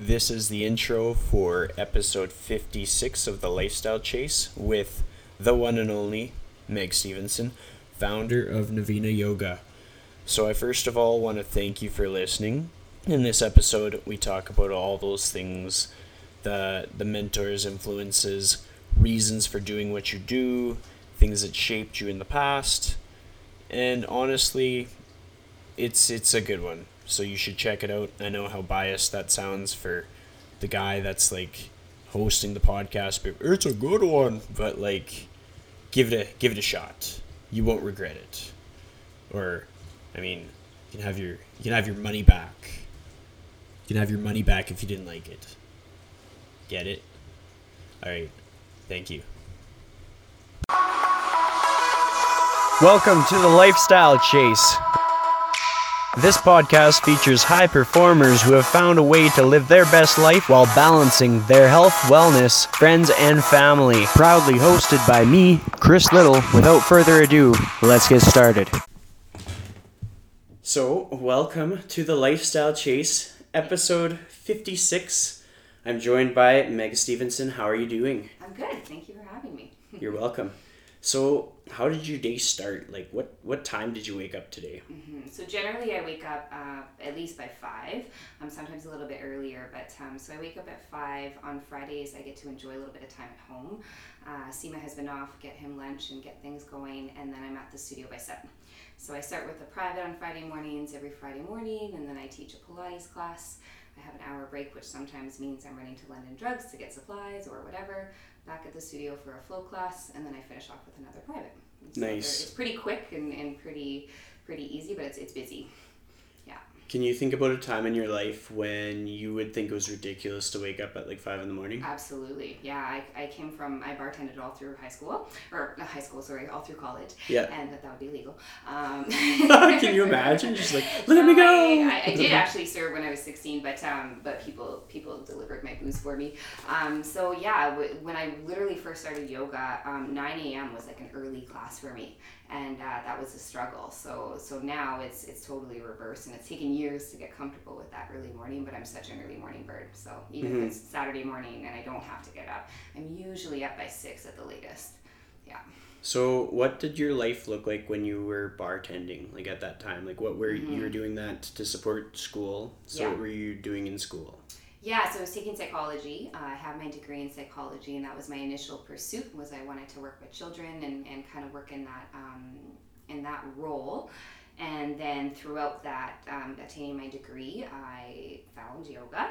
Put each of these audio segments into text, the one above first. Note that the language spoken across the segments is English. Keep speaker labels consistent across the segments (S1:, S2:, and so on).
S1: This is the intro for episode 56 of the Lifestyle Chase with the one and only Meg Stevenson, founder of Navina Yoga. So, I first of all want to thank you for listening. In this episode, we talk about all those things the, the mentors, influences, reasons for doing what you do, things that shaped you in the past. And honestly, it's it's a good one. So you should check it out. I know how biased that sounds for the guy that's like hosting the podcast, but it's a good one. But like give it a give it a shot. You won't regret it. Or I mean, you can have your you can have your money back. You can have your money back if you didn't like it. Get it? Alright. Thank you. Welcome to the Lifestyle Chase. This podcast features high performers who have found a way to live their best life while balancing their health, wellness, friends, and family. Proudly hosted by me, Chris Liddle. Without further ado, let's get started. So, welcome to the Lifestyle Chase, episode 56. I'm joined by Meg Stevenson. How are you doing?
S2: I'm good. Thank you for having me.
S1: You're welcome. So, how did your day start? Like, what what time did you wake up today?
S2: Mm-hmm. So generally, I wake up uh, at least by five. Um, sometimes a little bit earlier, but um, so I wake up at five on Fridays. I get to enjoy a little bit of time at home. Uh, see my husband off, get him lunch, and get things going, and then I'm at the studio by seven. So I start with a private on Friday mornings every Friday morning, and then I teach a Pilates class. I have an hour break, which sometimes means I'm running to London Drugs to get supplies or whatever. Back at the studio for a flow class, and then I finish off with another private. So
S1: Nice.
S2: It's pretty quick and, and pretty pretty easy, but it's, it's busy.
S1: Can you think about a time in your life when you would think it was ridiculous to wake up at like five in the morning?
S2: Absolutely. Yeah, I, I came from, I bartended all through high school, or high school, sorry, all through college.
S1: Yeah.
S2: And that, that would be legal. Um,
S1: Can you imagine? Just like, let me
S2: So
S1: go.
S2: I, I, I did actually serve when I was 16, but um, but people people delivered my booze for me. Um, so yeah, w- when I literally first started yoga, um, 9 a.m. was like an early class for me, and uh, that was a struggle. So so now it's it's totally reversed, and it's taken years to get comfortable with that early morning. But I'm such an early morning bird, so even
S1: Mhm.
S2: if it's Saturday morning and I don't have to get up, I'm usually up by six at the latest. Yeah.
S1: So, what did your life look like when you were bartending? Like at that time, like what were
S2: Mhm.
S1: you were doing that to support school? So,
S2: Yeah.
S1: what were you doing in school?
S2: Yeah, so I was taking psychology. Uh, I have my degree in psychology, and that was my initial pursuit. Was I wanted to work with children and, and kind of work in that um, in that role. And then throughout that, um, attaining my degree, I found yoga,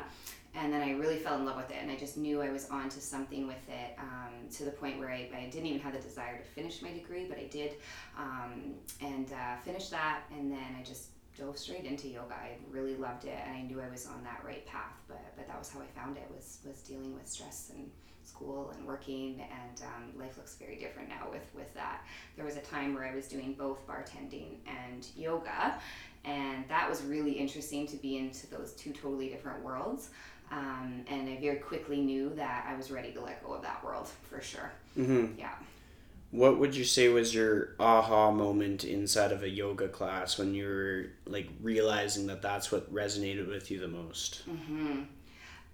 S2: and then I really fell in love with it. And I just knew I was onto something with it um, to the point where I, I didn't even have the desire to finish my degree, but I did, um, and uh, finished that. And then I just dove straight into yoga. I really loved it, and I knew I was on that right path. But but that was how I found it was was dealing with stress and school and working, and um, life looks very different now with with that. There was a time where I was doing both bartending and yoga, and that was really interesting to be into those two totally different worlds. Um, and I very quickly knew that I was ready to let go of that world for sure.
S1: Mm-hmm.
S2: Yeah.
S1: What would you say was your aha moment inside of a yoga class when you were like realizing that that's what resonated with you the most?
S2: hmm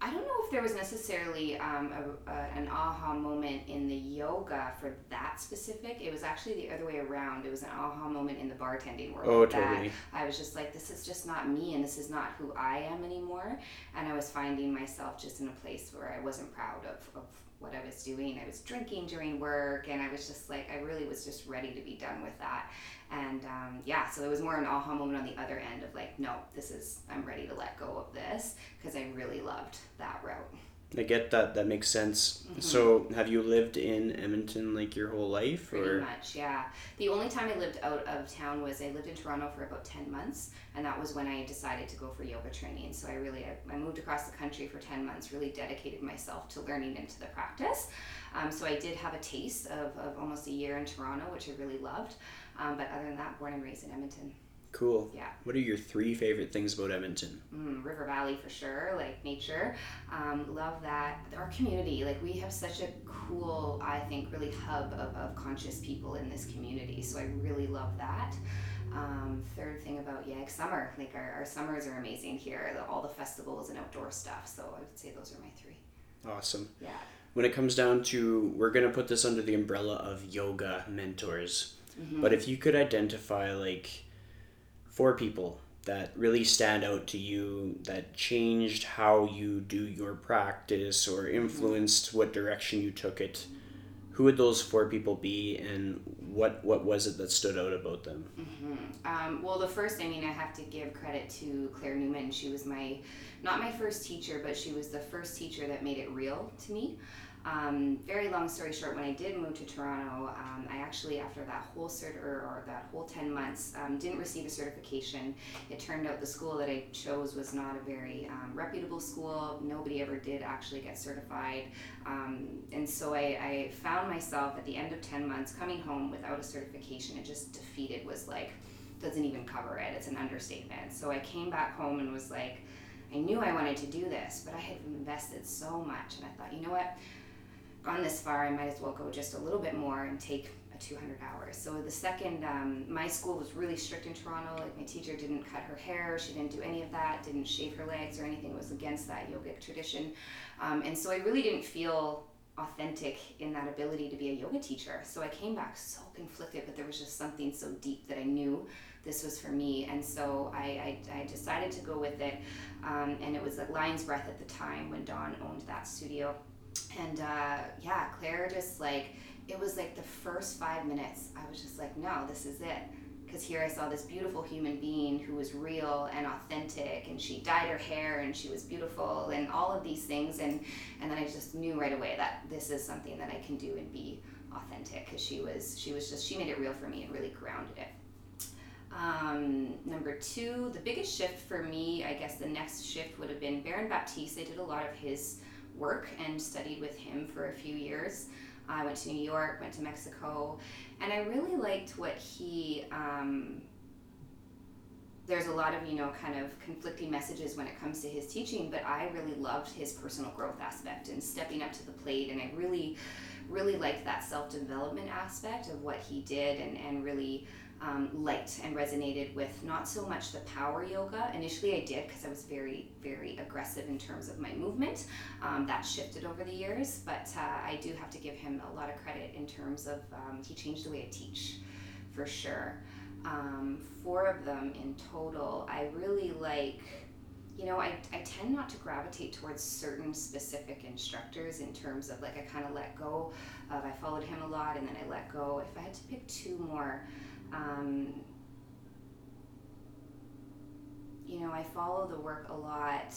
S2: I don't know if there was necessarily um, a, a, an aha moment in the yoga for that specific. It was actually the other way around. It was an aha moment in the bartending world.
S1: Oh,
S2: that
S1: totally.
S2: I was just like, this is just not me and this is not who I am anymore. And I was finding myself just in a place where I wasn't proud of, of what I was doing. I was drinking during work and I was just like, I really was just ready to be done with that. And um, yeah, so it was more an aha moment on the other end of like, no, this is, I'm ready to let go of this because I really loved that route.
S1: I get that. That makes sense.
S2: Mhm.
S1: So, have you lived in Edmonton like your whole life,
S2: Pretty
S1: or
S2: much, yeah. The only time I lived out of town was I lived in Toronto for about 10 months, and that was when I decided to go for yoga training. So I really, I, I moved across the country for 10 months, really dedicated myself to learning into the practice. Um, so I did have a taste of, of almost a year in Toronto, which I really loved. Um, but other than that, born and raised in Edmonton.
S1: Cool?
S2: Yeah.
S1: What are your three favorite things about Edmonton?
S2: Mm, River Valley for sure, like nature. Um, love that. Our community, like we have such a cool, I think, really hub of, of conscious people in this community. So I really love that. Um, third thing about YEG summer, like our, our summers are amazing here, the, all the festivals and outdoor stuff. So I would say those are my three.
S1: Awesome.
S2: Yeah.
S1: When it comes down to, we're going to put this under the umbrella of yoga mentors.
S2: Mm-hmm.
S1: But if you could identify like four people that really stand out to you that changed how you do your practice or influenced what direction you took it, who would those four people be and what what was it that stood out about them?
S2: Um, well, the first, I mean, I have to give credit to Claire Newman. She was my, not my first teacher, but she was the first teacher that made it real to me. Um, very long story short, when I did move to Toronto, um, I actually, after that whole cert or, or that whole 10 months, um, didn't receive a certification. It turned out the school that I chose was not a very um, reputable school. Nobody ever did actually get certified. Um, and so I, I found myself at the end of 10 months coming home without a certification. It just defeated was like, doesn't even cover it. It's an understatement. So I came back home and was like, I knew I wanted to do this, but I had invested so much. And I thought, you know what? Gone this far, I might as well go just a little bit more and take a 200 hours. So the second, um, my school was really strict in Toronto. Like my teacher didn't cut her hair, she didn't do any of that, didn't shave her legs or anything. It was against that yogic tradition. Um, and so I really didn't feel authentic in that ability to be a yoga teacher. So I came back so conflicted, but there was just something so deep that I knew this was for me. And so I, I, I decided to go with it. Um, and it was at Lion's Breath at the time when Dawn owned that studio. And uh, yeah, Claire just like, it was like the first five minutes, I was just like, no, this is it. Because here I saw this beautiful human being who was real and authentic, and she dyed her hair and she was beautiful, and all of these things. And, and then I just knew right away that this is something that I can do and be authentic because she was she was just she made it real for me and really grounded it um, number two, the biggest shift for me, I guess the next shift would have been Baron Baptiste. I did a lot of his work and studied with him for a few years. I went to New York, went to Mexico, and I really liked what he. Um, there's a lot of you know kind of conflicting messages when it comes to his teaching, but I really loved his personal growth aspect and stepping up to the plate, and I really, really liked that self development aspect of what he did, and and really um, liked and resonated with not so much the power yoga. Initially, I did because I was very, very aggressive in terms of my movement. Um, that shifted over the years, but uh, I do have to give him a lot of credit in terms of um, he changed the way I teach for sure. Um, four of them in total. I really like. You know, I, I tend not to gravitate towards certain specific instructors in terms of like I kind of let go of I followed him a lot and then I let go. If I had to pick two more, um, you know, I follow the work a lot.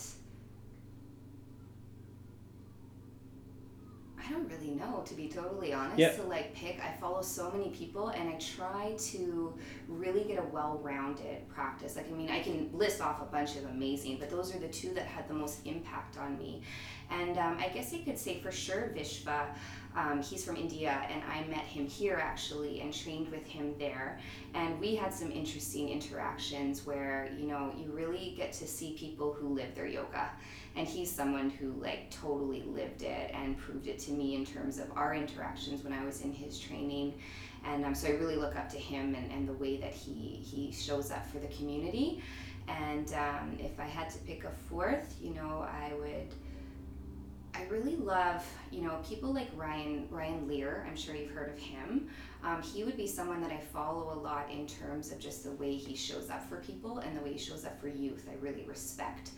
S2: I don't really know, to be totally honest.
S1: Yeah.
S2: To like pick, I follow so many people, and I try to really get a well-rounded practice. Like, I mean, I can list off a bunch of amazing, but those are the two that had the most impact on me. And um, I guess I could say for sure Vishva. Um, he's from India, and I met him here actually and trained with him there. And we had some interesting interactions where, you know, you really get to see people who live their yoga. And he's someone who, like, totally lived it and proved it to me in terms of our interactions when I was in his training. And um, so I really look up to him and, and the way that he, he shows up for the community. And um, if I had to pick a fourth, you know, I would I really love, you know, people like Ryan Ryan Leier. I'm sure you've heard of him. Um, he would be someone that I follow a lot in terms of just the way he shows up for people and the way he shows up for youth. I really respect,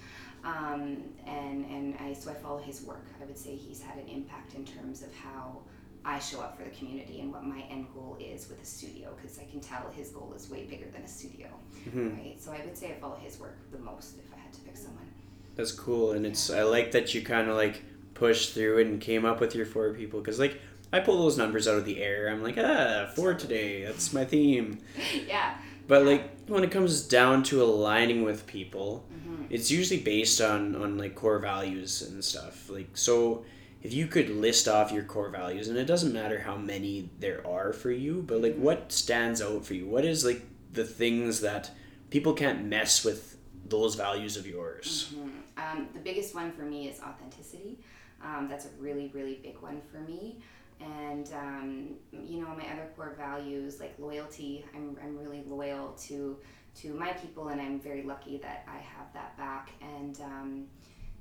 S2: um, and and I so I follow his work. I would say he's had an impact in terms of how I show up for the community and what my end goal is with a studio because I can tell his goal is way bigger than a studio, right? So I would say I follow his work the most if I had to pick someone.
S1: That's cool, and it's I like that you kind of like pushed through and came up with your four people because like I pull those numbers out of the air. I'm like ah four today. That's my theme.
S2: yeah.
S1: But like when it comes down to aligning with people,
S2: Mm-hmm.
S1: it's usually based on on like core values and stuff. Like so if you could list off your core values and it doesn't matter how many there are for you, but like what stands out for you? What is like the things that people can't mess with those values of yours?
S2: Um, the biggest one for me is authenticity. Um, that's a really, really big one for me. And um, you know, my other core values like loyalty. I'm I'm really loyal to to my people, and I'm very lucky that I have that back. And um,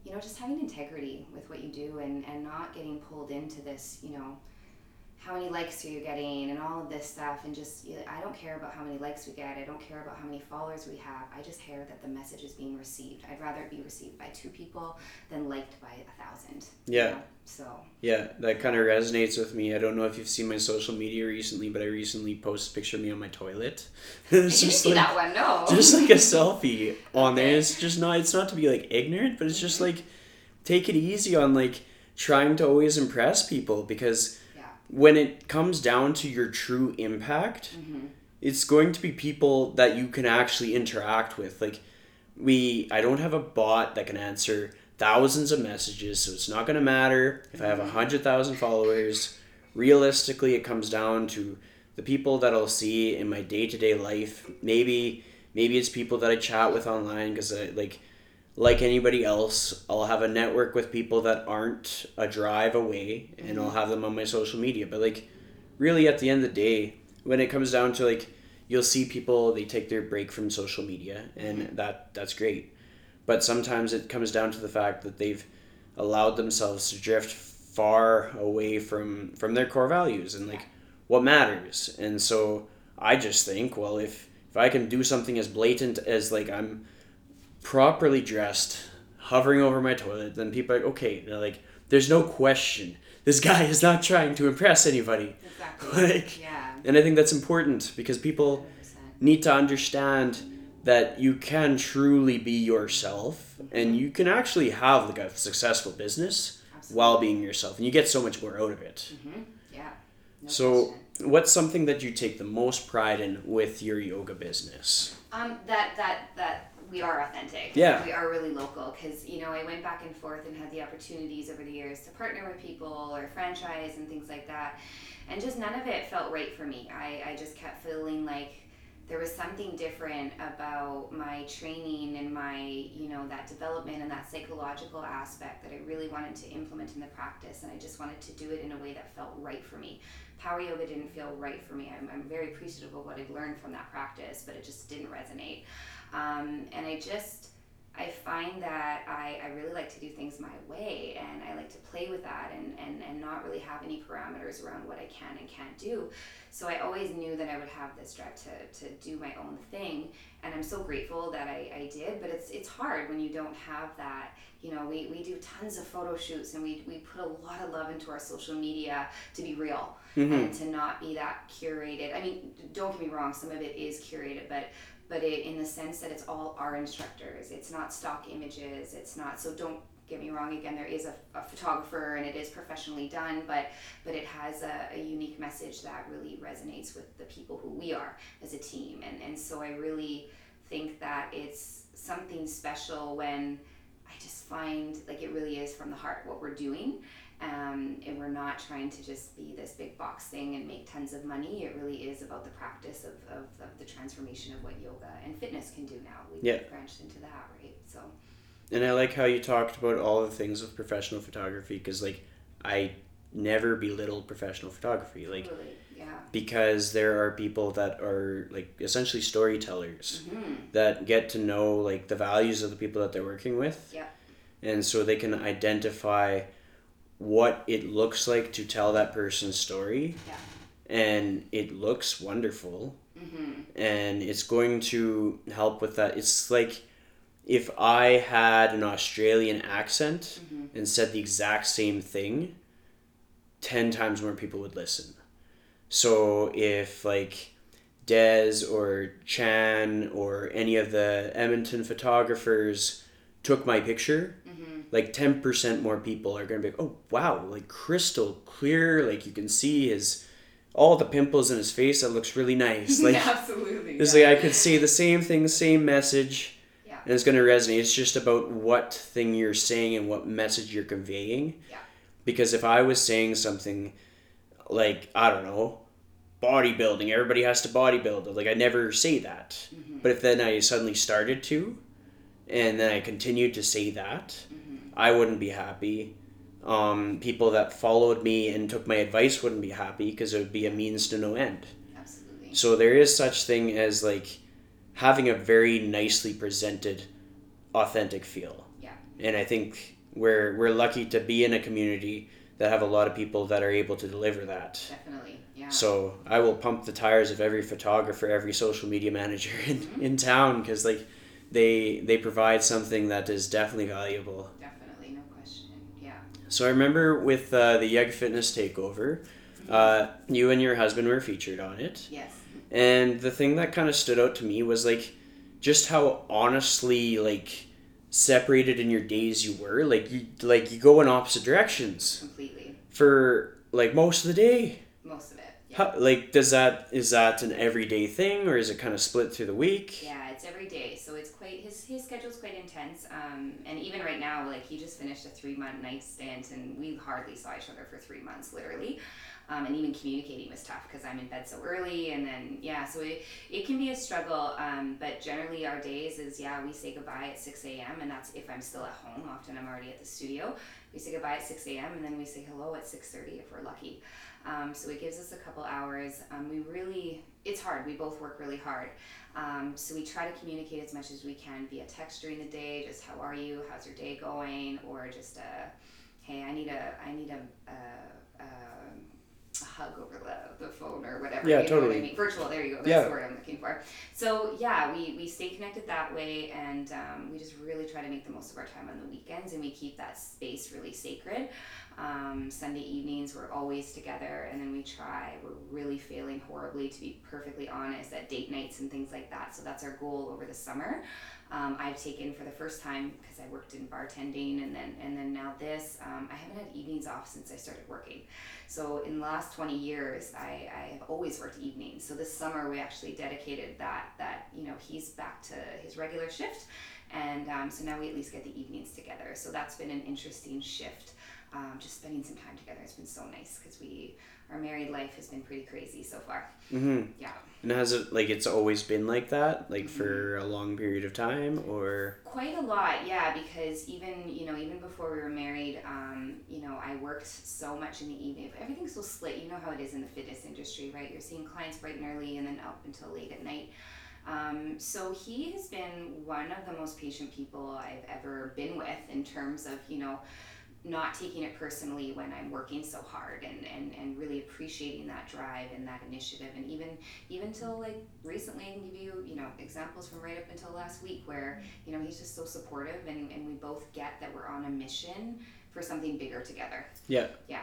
S2: you know, just having integrity with what you do, and and not getting pulled into this, you know how many likes are you getting and all of this stuff and just i don't care about how many likes we get. I don't care about how many followers we have. I just care that the message is being received. I'd rather it be received by two people than liked by a thousand.
S1: Yeah.
S2: You know? so.
S1: Yeah that kind of resonates with me. I don't know if you've seen my social media recently but i recently posted a picture of me on my toilet.
S2: It's just see like, that one no.
S1: just like a selfie on okay. there it's just not it's not to be like ignorant but it's just mm-hmm. like take it easy on like trying to always impress people because when it comes down to your true impact, mm-hmm. it's going to be people that you can actually interact with. Like we I don't have a bot that can answer thousands of messages, so it's not going to matter if I have a mm-hmm. hundred thousand followers. Realistically, it comes down to the people that I'll see in my day to day life. Maybe maybe it's people that I chat with online because I like like anybody else, I'll have a network with people that aren't a drive away and mm-hmm. I'll have them on my social media. But like really at the end of the day, when it comes down to like you'll see people they take their break from social media and mm-hmm. that that's great. But sometimes it comes down to the fact that they've allowed themselves to drift far away from from their core values and like what matters. And so I just think, well, if if I can do something as blatant as like I'm properly dressed, hovering over my toilet, then people are like, okay, they're like, there's no question. This guy is not trying to impress anybody.
S2: Exactly. like, yeah.
S1: And I think that's important because people 100%. need to understand that you can truly be yourself mm-hmm. and you can actually have like a successful business Absolutely. while being yourself and you get so much more out of it.
S2: Mm-hmm. Yeah. No
S1: so, question. what's something that you take the most pride in with your yoga business?
S2: Um, that that that we are authentic.
S1: Yeah.
S2: We are really local because, you know, I went back and forth and had the opportunities over the years to partner with people or franchise and things like that. And just none of it felt right for me. I, I just kept feeling like there was something different about my training and my, you know, that development and that psychological aspect that I really wanted to implement in the practice. And I just wanted to do it in a way that felt right for me. Power yoga didn't feel right for me. I'm, I'm very appreciative of what I'd learned from that practice, but it just didn't resonate. Um, and I just, I find that I, I really like to do things my way and I like to play with that and, and, and not really have any parameters around what I can and can't do. So I always knew that I would have this drive to, to do my own thing. And I'm so grateful that I, I did, but it's, it's hard when you don't have that. You know, we, we do tons of photo shoots and we, we put a lot of love into our social media to be real mm-hmm. and to not be that curated. I mean, don't get me wrong, some of it is curated, but but it, in the sense that it's all our instructors. It's not stock images. It's not so. Don't get me wrong. Again, there is a, a photographer and it is professionally done, but but it has a, a, unique message that really resonates with the people who we are as a team. And and so I really think that it's something special when I just find like it really is from the heart what we're doing um, and we're not trying to just be this big box thing and make tons of money. It really is about the practice of, of, of the transformation of what yoga and fitness can do now. We've
S1: yeah.
S2: branched into that, right? So.
S1: And I like how you talked about all the things with professional photography because, like, I never belittle professional photography. Like,
S2: totally. yeah.
S1: because there are people that are like essentially storytellers mm-hmm. that get to know like the values of the people that they're working with.
S2: Yeah.
S1: And so they can identify what it looks like to tell that person's story.
S2: Yeah.
S1: And it looks wonderful.
S2: Mm-hmm.
S1: And it's going to help with that. It's like if I had an Australian accent mm-hmm. and said the exact same thing, 10 times more people would listen. So if like Des or Chan or any of the Edmonton photographers took my picture, like 10% more people are going to be like, oh, wow, like crystal clear. Like you can see his, all the pimples in his face. That looks really nice. Like,
S2: Absolutely.
S1: It's yeah. like I could say the same thing, same message.
S2: Yeah.
S1: And it's going to resonate. It's just about what thing you're saying and what message you're conveying.
S2: Yeah.
S1: Because if I was saying something like, I don't know, bodybuilding, everybody has to bodybuild. Like I never say that. Mm-hmm. But if then I suddenly started to, and then I continued to say that,
S2: mm-hmm.
S1: I wouldn't be happy. Um, people that followed me and took my advice wouldn't be happy because it would be a means to no end.
S2: Absolutely.
S1: So there is such thing as like having a very nicely presented, authentic feel.
S2: Yeah.
S1: And I think we're we're lucky to be in a community that have a lot of people that are able to deliver that.
S2: Definitely. Yeah.
S1: So I will pump the tires of every photographer, every social media manager in,
S2: Mm-hmm.
S1: in town because like they they provide something that is definitely valuable.
S2: Definitely, no question. Yeah.
S1: So I remember with uh, the Yeg Fitness takeover, uh, you and your husband were featured on it,
S2: Yes.
S1: and the thing that kind of stood out to me was like just how honestly like separated in your days you were. Like you like you go in opposite directions
S2: Completely.
S1: for like most of the day.
S2: Most of it. Yeah.
S1: How, like does that is that an everyday thing or is it kind of split through the week?
S2: Yeah, it's every day, so it's quite his his schedule's quite intense. Um, and even right now, like he just finished a three month night stint, and we hardly saw each other for three months, literally. Um, and even communicating was tough because I'm in bed so early, and then yeah, so it, it can be a struggle. Um, but generally, our days is yeah, we say goodbye at six a.m. and that's if I'm still at home. Often I'm already at the studio. We say goodbye at six a.m. and then we say hello at six thirty if we're lucky. Um, so it gives us a couple hours. Um, we really, it's hard. We both work really hard. Um, so we try to communicate as much as we can via text during the day. Just how are you? How's your day going? Or just a, hey, I need a, I need a, a, a, a hug over the, the phone or whatever.
S1: Yeah,
S2: you know what I
S1: totally.
S2: mean? Virtual. There you go. That's
S1: Yeah.
S2: the word I'm looking for. So yeah, we, we stay connected that way, and um, we just really try to make the most of our time on the weekends, and we keep that space really sacred. Um, Sunday evenings, we're always together, and then we try. We're really failing horribly, to be perfectly honest, at date nights and things like that. So that's our goal over the summer. Um, I've taken for the first time because I worked in bartending, and then and then now this. Um, I haven't had evenings off since I started working. So in the last twenty years, I, I have always worked evenings. So this summer we actually dedicated that that you know he's back to his regular shift, and um, so now we at least get the evenings together. So that's been an interesting shift um, just spending some time together has been so nice because we our married life has been pretty crazy so far.
S1: Mm-hmm.
S2: Yeah,
S1: And has it like it's always been like that, like for
S2: Mm-hmm.
S1: a long period of time, or
S2: quite a lot. Yeah, because even you know even before we were married, um, you know I worked so much in the evening. Everything's so split. You know how it is in the fitness industry, right? You're seeing clients bright and early, and then up until late at night. Um, so he has been one of the most patient people I've ever been with in terms of you know not taking it personally when I'm working so hard and, and, and really appreciating that drive and that initiative and even even till like recently I can give you, you know, examples from right up until last week where, you know, he's just so supportive and, and we both get that we're on a mission for something bigger together.
S1: yeah.
S2: Yeah.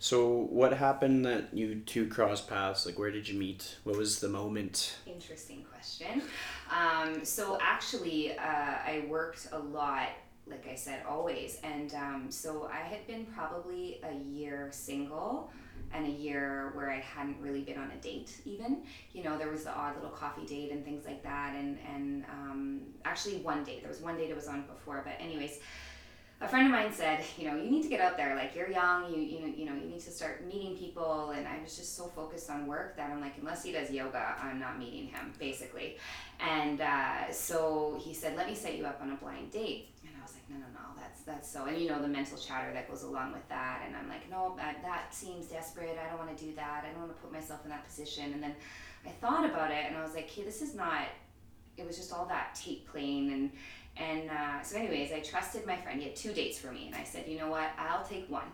S1: So what happened that you two crossed paths? Like where did you meet? What was the moment?
S2: Interesting question. Um, so actually, uh, I worked a lot, like I said, always, and um, so I had been probably a year single. And a year where I hadn't really been on a date, even. You know, there was the odd little coffee date and things like that. And, and um, actually, one date. There was one date I was on before. But, anyways, a friend of mine said, you know, you need to get out there. Like you're young, you you you know, you need to start meeting people. And I was just so focused on work that I'm like, unless he does yoga, I'm not meeting him, basically. And uh, so he said, let me set you up on a blind date. No, no, no, that's that's so. And you know the mental chatter that goes along with that. And I'm like, no, that that seems desperate. I don't want to do that. I don't want to put myself in that position. And then I thought about it, and I was like, okay, this is not. It was just all that tape playing and and uh, so, anyways, I trusted my friend. He had two dates for me, and I said, you know what? I'll take one,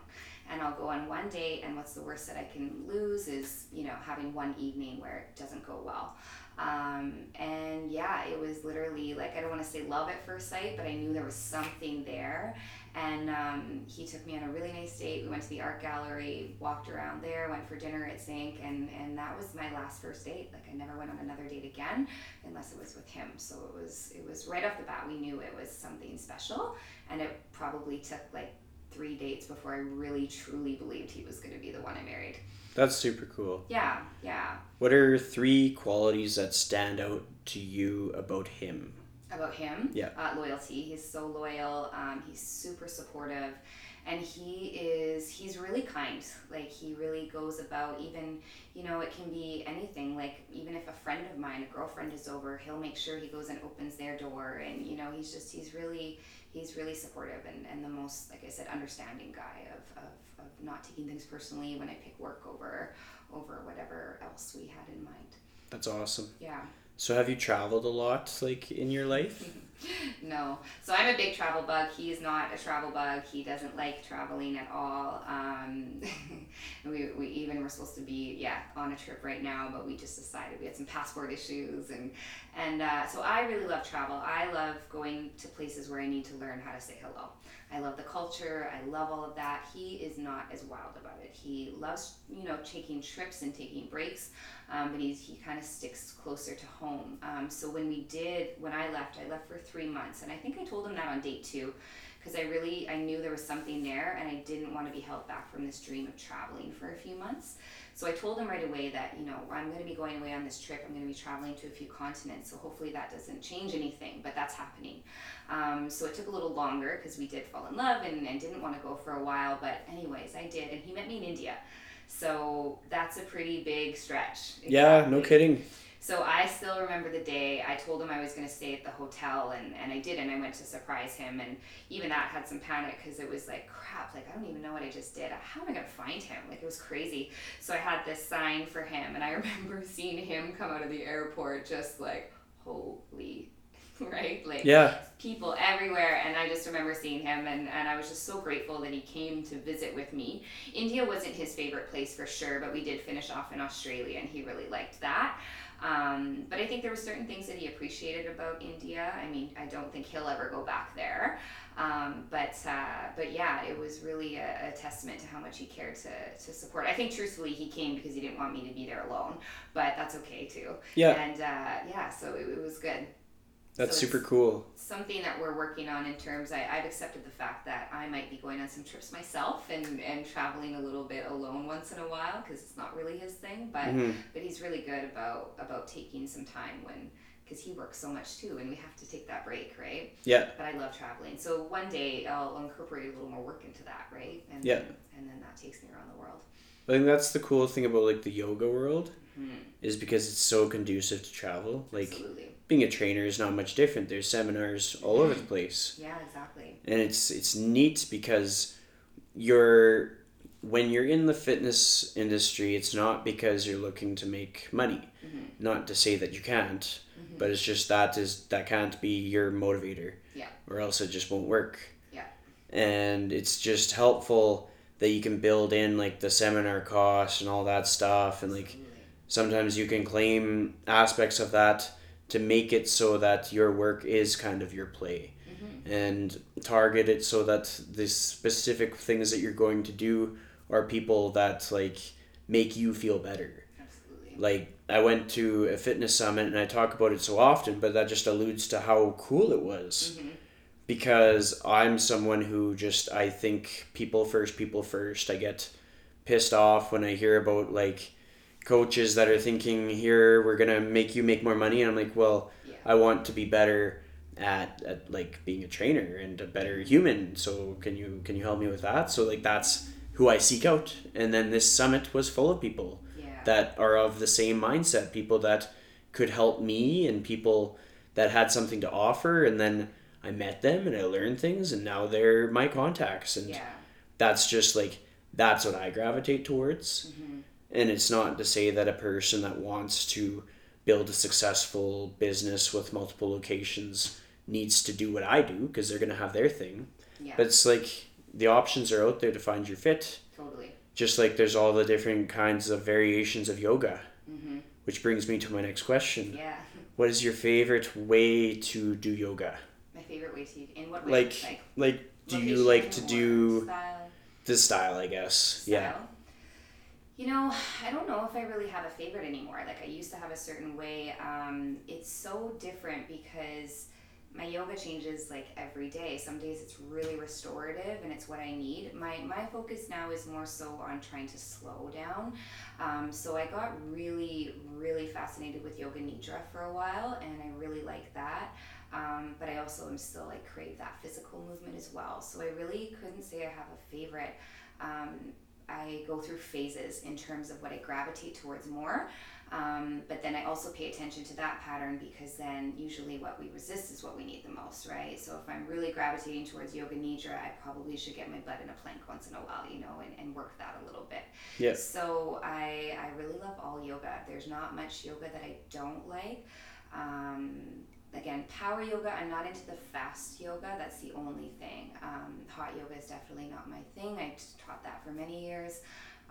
S2: and I'll go on one date. And what's the worst that I can lose is, you know, having one evening where it doesn't go well. Um, and yeah, it was literally like I don't want to say love at first sight, but I knew there was something there. And um, he took me on a really nice date. We went to the art gallery, walked around there, went for dinner at Zinc, and and that was my last first date. Like I never went on another date again unless it was with him. So it was it was right off the bat we knew it was something special, and it probably took like three dates before I really truly believed he was going to be the one I married.
S1: That's super cool.
S2: Yeah, yeah.
S1: What are three qualities that stand out to you about him?
S2: About him.
S1: Yeah.
S2: Uh, loyalty. He's so loyal. Um, he's super supportive, and he is. He's really kind. Like he really goes about even. You know, it can be anything. Like even if a friend of mine, a girlfriend is over, he'll make sure he goes and opens their door, and you know, he's just he's really he's really supportive and, and the most like I said understanding guy of, of, of not taking things personally when I pick work over over whatever else we had in mind.
S1: That's awesome.
S2: Yeah.
S1: So have you traveled a lot like in your life?
S2: no. So I'm a big travel bug. He is not a travel bug. He doesn't like traveling at all. Um, we, we even were supposed to be yeah on a trip right now, but we just decided we had some passport issues and and uh, so I really love travel. I love going to places where I need to learn how to say hello. I love the culture. I love all of that. He is not as wild about it. He loves, you know, taking trips and taking breaks, um, but he's, he kind of sticks closer to home. Um, so when we did, when I left, I left for three months, and I think I told him that on date two, because I really I knew there was something there, and I didn't want to be held back from this dream of traveling for a few months. So I told him right away that, you know, I'm going to be going away on this trip. I'm going to be traveling to a few continents. So hopefully that doesn't change anything, but that's happening. Um, so it took a little longer because we did fall in love and, and didn't want to go for a while. But, anyways, I did. And he met me in India. So that's a pretty big stretch.
S1: Yeah, no kidding.
S2: So I still remember the day I told him I was going to stay at the hotel, and, and I did, and I went to surprise him. And even that had some panic because it was like, crap, like I don't even know what I just did. How am I going to find him? Like it was crazy. So I had this sign for him, and I remember seeing him come out of the airport just like, holy right? Like
S1: yeah.
S2: people everywhere. And I just remember seeing him and, and I was just so grateful that he came to visit with me. India wasn't his favorite place for sure, but we did finish off in Australia and he really liked that. Um, but I think there were certain things that he appreciated about India. I mean, I don't think he'll ever go back there. Um, but uh, but yeah, it was really a, a, testament to how much he cared to, to support. I think truthfully, he came because he didn't want me to be there alone. But that's okay too.
S1: Yeah.
S2: And uh, yeah, so it, it was good.
S1: That's so super cool.
S2: Something that we're working on in terms, I, I've accepted the fact that I might be going on some trips myself and, and traveling a little bit alone once in a while because it's not really his thing. But mm-hmm. but he's really good about about taking some time when because he works so much too and we have to take that break, right?
S1: Yeah.
S2: But I love traveling, so one day I'll incorporate a little more work into that, right? And
S1: yeah.
S2: Then, and then that takes me around the world.
S1: I think that's the cool thing about like the yoga world, mm-hmm. is because it's so conducive to travel. Like.
S2: Absolutely
S1: being a trainer is not much different. There's seminars all over the place.
S2: Yeah, exactly.
S1: And it's it's neat because you're when you're in the fitness industry, it's not because you're looking to make money. Mm-hmm. Not to say that you can't, mm-hmm. but it's just that is that can't be your motivator.
S2: Yeah.
S1: Or else it just won't work.
S2: Yeah.
S1: And it's just helpful that you can build in like the seminar costs and all that stuff and like Absolutely. sometimes you can claim aspects of that to make it so that your work is kind of your play mm-hmm. and target it so that the specific things that you're going to do are people that like make you feel better
S2: Absolutely.
S1: like i went to a fitness summit and i talk about it so often but that just alludes to how cool it was mm-hmm. because i'm someone who just i think people first people first i get pissed off when i hear about like coaches that are thinking here we're gonna make you make more money and i'm like well
S2: yeah.
S1: i want to be better at, at like being a trainer and a better human so can you can you help me with that so like that's who i seek out and then this summit was full of people
S2: yeah.
S1: that are of the same mindset people that could help me and people that had something to offer and then i met them and i learned things and now they're my contacts and
S2: yeah.
S1: that's just like that's what i gravitate towards
S2: mm-hmm
S1: and it's not to say that a person that wants to build a successful business with multiple locations needs to do what I do because they're going to have their thing.
S2: Yeah.
S1: But it's like the options are out there to find your fit.
S2: Totally.
S1: Just like there's all the different kinds of variations of yoga.
S2: Mm-hmm.
S1: Which brings me to my next question.
S2: Yeah.
S1: What is your favorite way to do yoga?
S2: My favorite way to in what way?
S1: Like like, like do you like to do
S2: style?
S1: the style, I guess.
S2: Style?
S1: Yeah.
S2: You know, I don't know if I really have a favorite anymore. Like I used to have a certain way. Um, it's so different because my yoga changes like every day. Some days it's really restorative and it's what I need. My my focus now is more so on trying to slow down. Um, so I got really really fascinated with yoga nidra for a while, and I really like that. Um, but I also am still like crave that physical movement as well. So I really couldn't say I have a favorite. Um, I go through phases in terms of what I gravitate towards more. Um, but then I also pay attention to that pattern because then usually what we resist is what we need the most, right? So if I'm really gravitating towards yoga nidra, I probably should get my butt in a plank once in a while, you know, and, and work that a little bit.
S1: Yeah.
S2: So I, I really love all yoga. There's not much yoga that I don't like. Um, again, power yoga, I'm not into the fast yoga. That's the only thing. Um, hot yoga is definitely not my thing. I taught that for many years.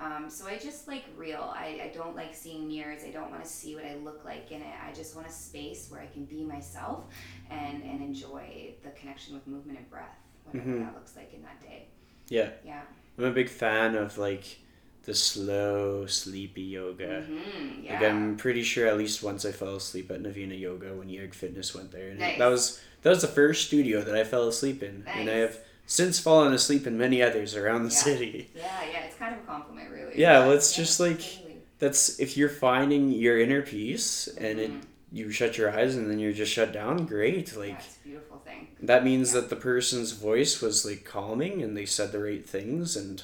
S2: Um, so I just like real. I, I don't like seeing mirrors. I don't want to see what I look like in it. I just want a space where I can be myself and, and enjoy the connection with movement and breath, whatever
S1: Mhm.
S2: that looks like in that day.
S1: Yeah.
S2: Yeah.
S1: I'm a big fan of like the slow, sleepy yoga.
S2: hmm Yeah.
S1: Like I'm pretty sure at least once I fell asleep at Navina Yoga when Yeg Fitness went there, and
S2: Nice.
S1: that was that was the first studio that I fell asleep in, and I have since fallen asleep in many others around the
S2: Yeah.
S1: city.
S2: yeah, yeah. It's kind of a compliment, really.
S1: Yeah, well, it's
S2: Yeah,
S1: just like-
S2: totally.
S1: That's if you're finding your inner peace and it
S2: Mhm.
S1: you shut your eyes and then you're just shut down. Great, like
S2: yeah, beautiful thing.
S1: that means
S2: Yeah.
S1: that the person's voice was like calming and they said the right things and.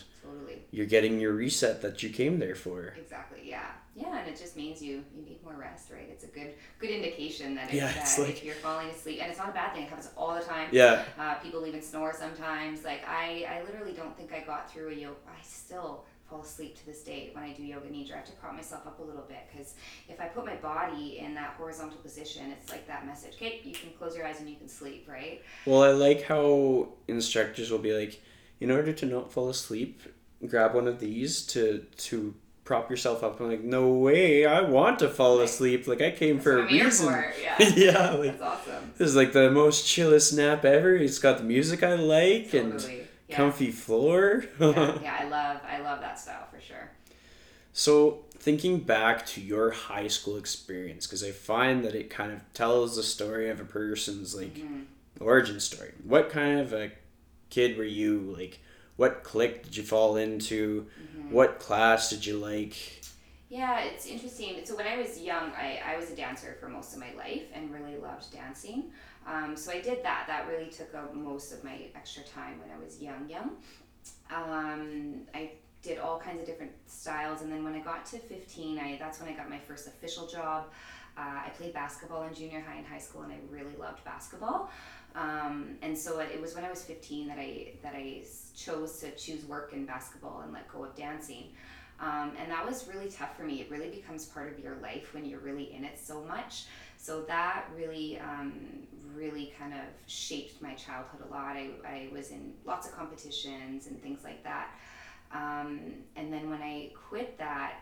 S1: You're getting your reset that you came there for.
S2: Exactly. Yeah. Yeah, and it just means you you need more rest, right? It's a good good indication that,
S1: Yeah,
S2: that
S1: like-
S2: if you're falling asleep, and it's not a bad thing. It happens all the time.
S1: Yeah,
S2: Uh, people even snore sometimes. Like I, I literally don't think I got through a yoga. I still fall asleep to this day when I do yoga nidra. I have to prop myself up a little bit because if I put my body in that horizontal position, it's like that message. Okay, you can close your eyes and you can sleep, right?
S1: Well, I like how instructors will be like, in order to not fall asleep, grab one of these to to prop yourself up. I'm like, no way, I want to fall
S2: Right.
S1: asleep. Like I came
S2: That's
S1: for a reason.
S2: for, Yeah.
S1: yeah, like
S2: That's awesome.
S1: this is like the most chillest nap ever. It's got the music I like and
S2: Totally. Yeah.
S1: comfy floor.
S2: yeah, yeah, I love I love that style for sure.
S1: So, thinking back to your high school experience, because I find that it kind of tells the story of a person's like
S2: Mhm.
S1: origin story. What kind of a kid were you? Like, what clique did you fall into?
S2: Mm-hmm.
S1: What class did you like?
S2: Yeah, it's interesting. So when I was young, I, I was a dancer for most of my life and really loved dancing. Um, so I did that. That really took up most of my extra time when I was young, young. Um, I did all kinds of different styles, and then when I got to 15, I that's when I got my first official job. Uh, I played basketball in junior high and high school, and I really loved basketball. Um, and so it, was when I was 15 that I that I chose to choose work in basketball and let go of dancing. Um, and that was really tough for me. It really becomes part of your life when you're really in it so much. So that really, um, really kind of shaped my childhood a lot. I, I was in lots of competitions and things like that. Um, and then when I quit that,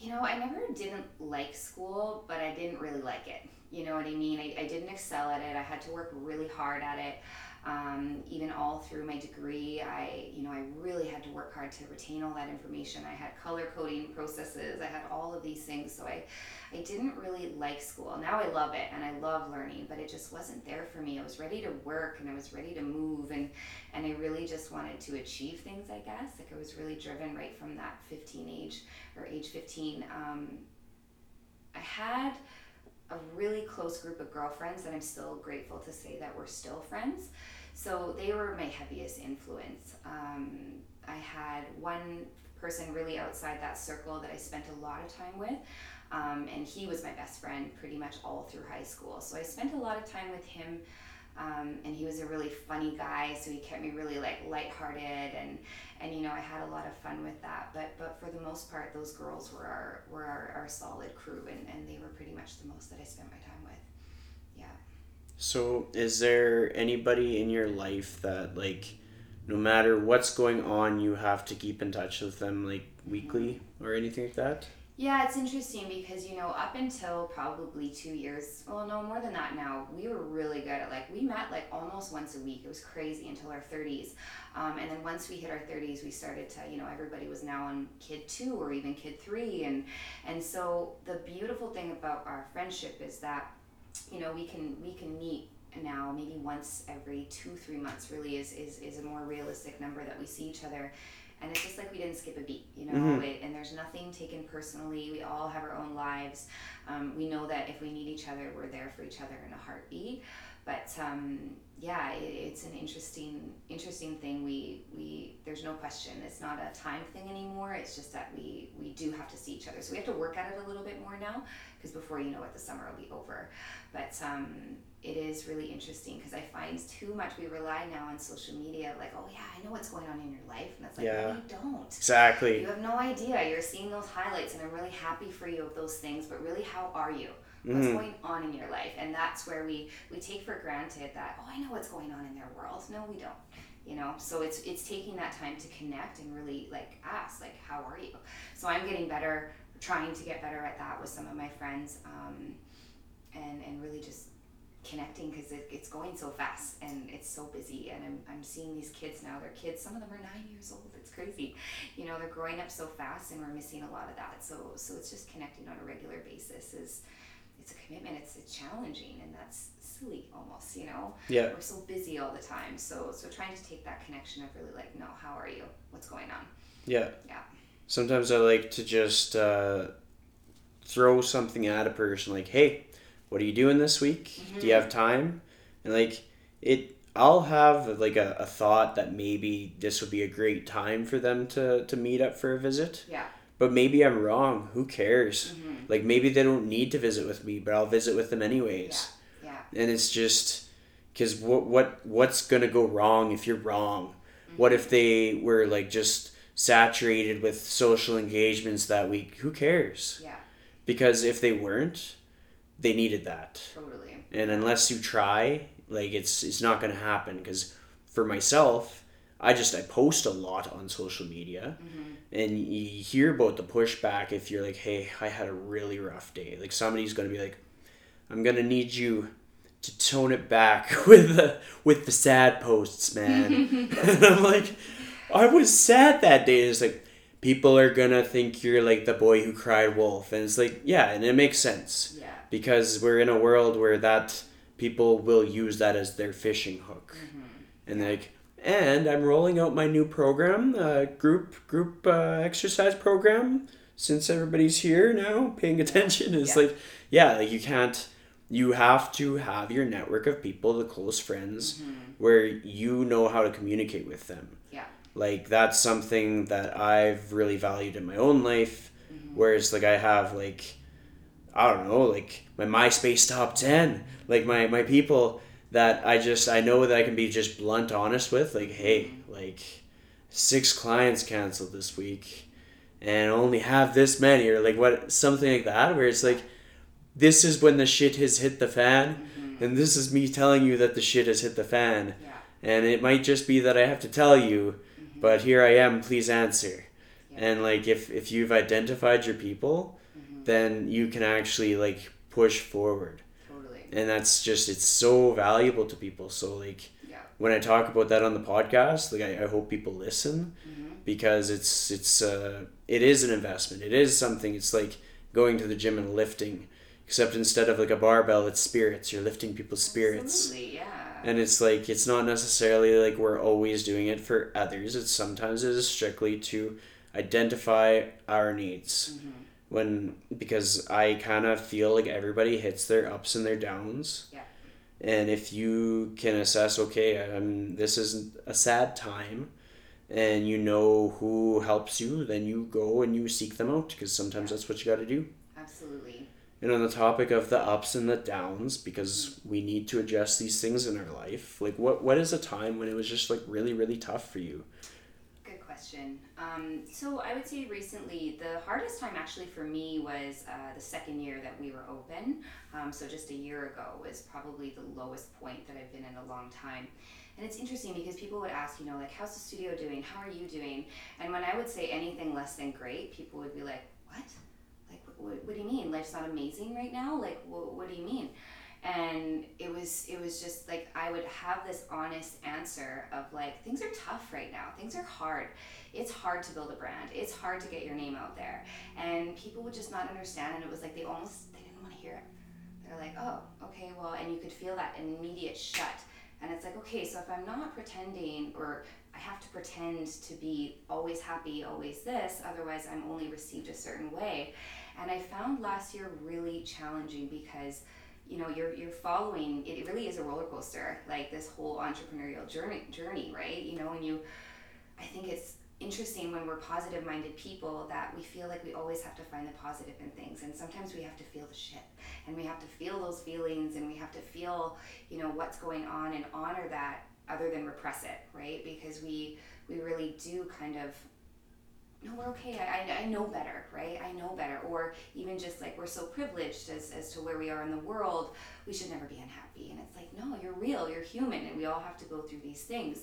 S2: you know, I never didn't like school, but I didn't really like it. You know what I mean? I, I didn't excel at it. I had to work really hard at it. Um, even all through my degree, I, you know, I really had to work hard to retain all that information. I had color coding processes. I had all of these things. So I, I didn't really like school. Now I love it and I love learning, but it just wasn't there for me. I was ready to work and I was ready to move and, and I really just wanted to achieve things, I guess. Like I was really driven right from that 15 age or age 15. Um, I had a really close group of girlfriends that I'm still grateful to say that we're still friends. So they were my heaviest influence. Um, I had one person really outside that circle that I spent a lot of time with. Um, and he was my best friend pretty much all through high school. So I spent a lot of time with him. Um, and he was a really funny guy, so he kept me really like lighthearted and and you know I had a lot of fun with that. But but for the most part, those girls were our were our, our solid crew, and, and they were pretty much the most that I spent my time with. Yeah.
S1: So, is there anybody in your life that, like, no matter what's going on, you have to keep in touch with them, like, weekly or anything like that?
S2: Yeah, it's interesting because you know up until probably two years, well, no more than that now, we were really good at like we met like almost once a week. It was crazy until our thirties, um, and then once we hit our thirties, we started to you know everybody was now on kid two or even kid three, and and so the beautiful thing about our friendship is that you know we can we can meet now maybe once every two three months really is is, is a more realistic number that we see each other and it's just like we didn't skip a beat you know
S1: Mhm.
S2: it, and there's nothing taken personally. We all have our own lives. Um, we know that if we need each other we're there for each other in a heartbeat but um, yeah, it, it's an interesting interesting thing. We we there's no question. It's not a time thing anymore. It's just that we we do have to see each other. So we have to work at it a little bit more now because before you know it, the summer will be over. But um, it is really interesting because I find too much we rely now on social media. Like, oh yeah, I know what's going on in your life, and it's like,
S1: Yeah.
S2: no, you don't.
S1: Exactly.
S2: You have no idea. You're seeing those highlights, and I'm really happy for you of those things. But really, how are you? What's
S1: Mhm.
S2: going on in your life? And that's where we we take for granted that oh, I know what's going on in their world. No, we don't. You know, so it's it's taking that time to connect and really like ask like how are you? So I'm getting better, trying to get better at that with some of my friends, um, and and really just connecting because it, it's going so fast and it's so busy and I'm, I'm seeing these kids now they're kids some of them are nine years old it's crazy you know they're growing up so fast and we're missing a lot of that so so it's just connecting on a regular basis is it's a commitment it's, it's challenging and that's silly almost you know
S1: Yeah.
S2: we're so busy all the time so so trying to take that connection of really like no how are you what's going on
S1: Yeah.
S2: Yeah.
S1: Sometimes I like to just uh, throw something at a person like, "Hey, what are you doing this week? Do you have time?" And like it I'll have like a, a thought that maybe this would be a great time for them to, to meet up for a visit.
S2: yeah
S1: But maybe I'm wrong. Who cares?
S2: mm-hmm.
S1: Like maybe they don't need to visit with me, but I'll visit with them anyways.
S2: yeah
S1: and it's just because what what what's gonna go wrong if you're wrong? What if they were like just saturated with social engagements that week? Who cares?
S2: Yeah.
S1: Because if they weren't they needed that.
S2: Totally.
S1: And unless you try like it's it's not gonna happen. Because for myself i just i post a lot on social media. Mm-hmm. And you hear about the pushback if you're like hey i had a really rough day. Like somebody's gonna be like i'm gonna need you to tone it back with the with the sad posts man. And i'm like i was sad that day. And it's like people are gonna think you're like the boy who cried wolf. And it's like yeah and it makes sense.
S2: Yeah.
S1: Because we're in a world where that people will use that as their fishing hook. Mm-hmm. And they're like and i'm rolling out my new program uh, group group uh, exercise program. Since everybody's here now paying attention is
S2: Yeah.
S1: like yeah like you can't you have to have your network of people the close friends where you know how to communicate with them.
S2: Yeah.
S1: Like that's something that I've really valued in my own life. Whereas like I have like I don't know, like my MySpace top ten, like my my people that I just I know that I can be just blunt honest with. Like hey, like six clients canceled this week, and only have this many, or like what something like that, where it's like this is when the shit has hit the fan, mm-hmm. and this is me telling you that the shit has hit the fan
S2: yeah
S1: and it might just be that I have to tell you, mm-hmm. but here I am, please answer.
S2: Yeah.
S1: And like if if you've identified your people, mm-hmm. then you can actually like push forward. And that's just it's so valuable to people. So like
S2: yeah
S1: when I talk about that on the podcast, like I, I hope people listen
S2: Mm-hmm.
S1: because it's it's uh it is an investment. It is something it's like going to the gym and lifting. Except instead of like a barbell, it's spirits. You're lifting people's spirits
S2: Absolutely, yeah
S1: and it's like it's not necessarily like we're always doing it for others it's sometimes it is strictly to identify our needs
S2: Mm-hmm.
S1: When because i kind of feel like everybody hits their ups and their downs.
S2: Yeah.
S1: and if you can assess okay um, this is a sad time and you know who helps you then you go and you seek them out because sometimes that's what you got to do.
S2: Absolutely.
S1: And on the topic of the ups and the downs, because we need to adjust these things in our life, like what what is a time when it was just like really really tough for you?
S2: Question. Um, so I would say recently the hardest time actually for me was uh, the second year that we were open. Um, so just a year ago was probably the lowest point that I've been in a long time. And it's interesting because people would ask, you know, like, how's the studio doing? How are you doing? And when I would say anything less than great, people would be like, what? Like, what, what do you mean? Life's not amazing right now? Like, what, what do you mean? And it was it was just like I would have this honest answer of like things are tough right now. Things are hard. It's hard to build a brand. It's hard to get your name out there. And people would just not understand and it was like they almost they didn't want to hear it. They're like oh okay well and you could feel that immediate shut. And it's like okay so if I'm not pretending or I have to pretend to be always happy always this otherwise I'm only received a certain way. And I found last year really challenging because you know you're you're following it really is a roller coaster like this whole entrepreneurial journey journey right? You know and you i think it's interesting when we're positive minded people that we feel like we always have to find the positive in things and sometimes we have to feel the shit and we have to feel those feelings and we have to feel you know what's going on and honor that other than repress it right? Because we we really do kind of no, we're okay. I, I, know better, right? I know better. Or even just like we're so privileged as, as to where we are in the world, we should never be unhappy. And it's like, no, you're real, you're human, and we all have to go through these things.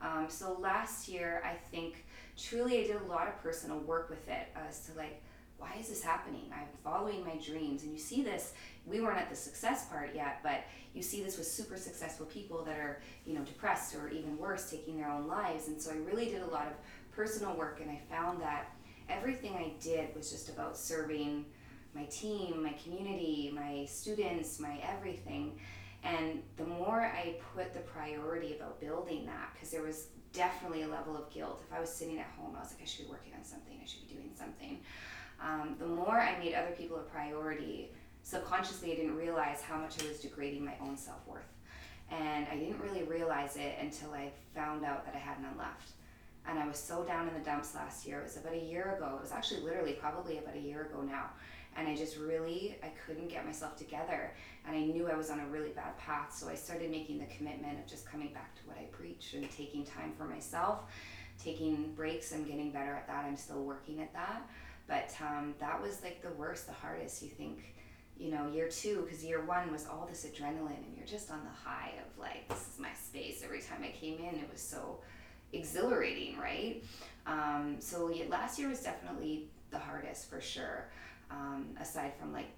S2: Um, so last year, I think truly I did a lot of personal work with it as to like, why is this happening? I'm following my dreams. And you see this, we weren't at the success part yet, but you see this with super successful people that are, you know, depressed or even worse, taking their own lives. And so I really did a lot of personal work and I found that everything I did was just about serving my team, my community, my students, my everything. And the more I put the priority about building that, because there was definitely a level of guilt. If I was sitting at home, I was like, I should be working on something, I should be doing something. Um, the more I made other people a priority, subconsciously I didn't realize how much I was degrading my own self worth. And I didn't really realize it until I found out that I had none left and I was so down in the dumps last year. It was about a year ago. It was actually literally probably about a year ago now. And I just really I couldn't get myself together and I knew I was on a really bad path. So I started making the commitment of just coming back to what I preach and taking time for myself, taking breaks. I'm getting better at that. I'm still working at that. But um, that was like the worst, the hardest. You think, you know, year two, because year one was all this adrenaline and you're just on the high of like, this is my space. Every time I came in, it was so exhilarating, right? Um, so yeah, last year was definitely the hardest for sure. Um, aside from like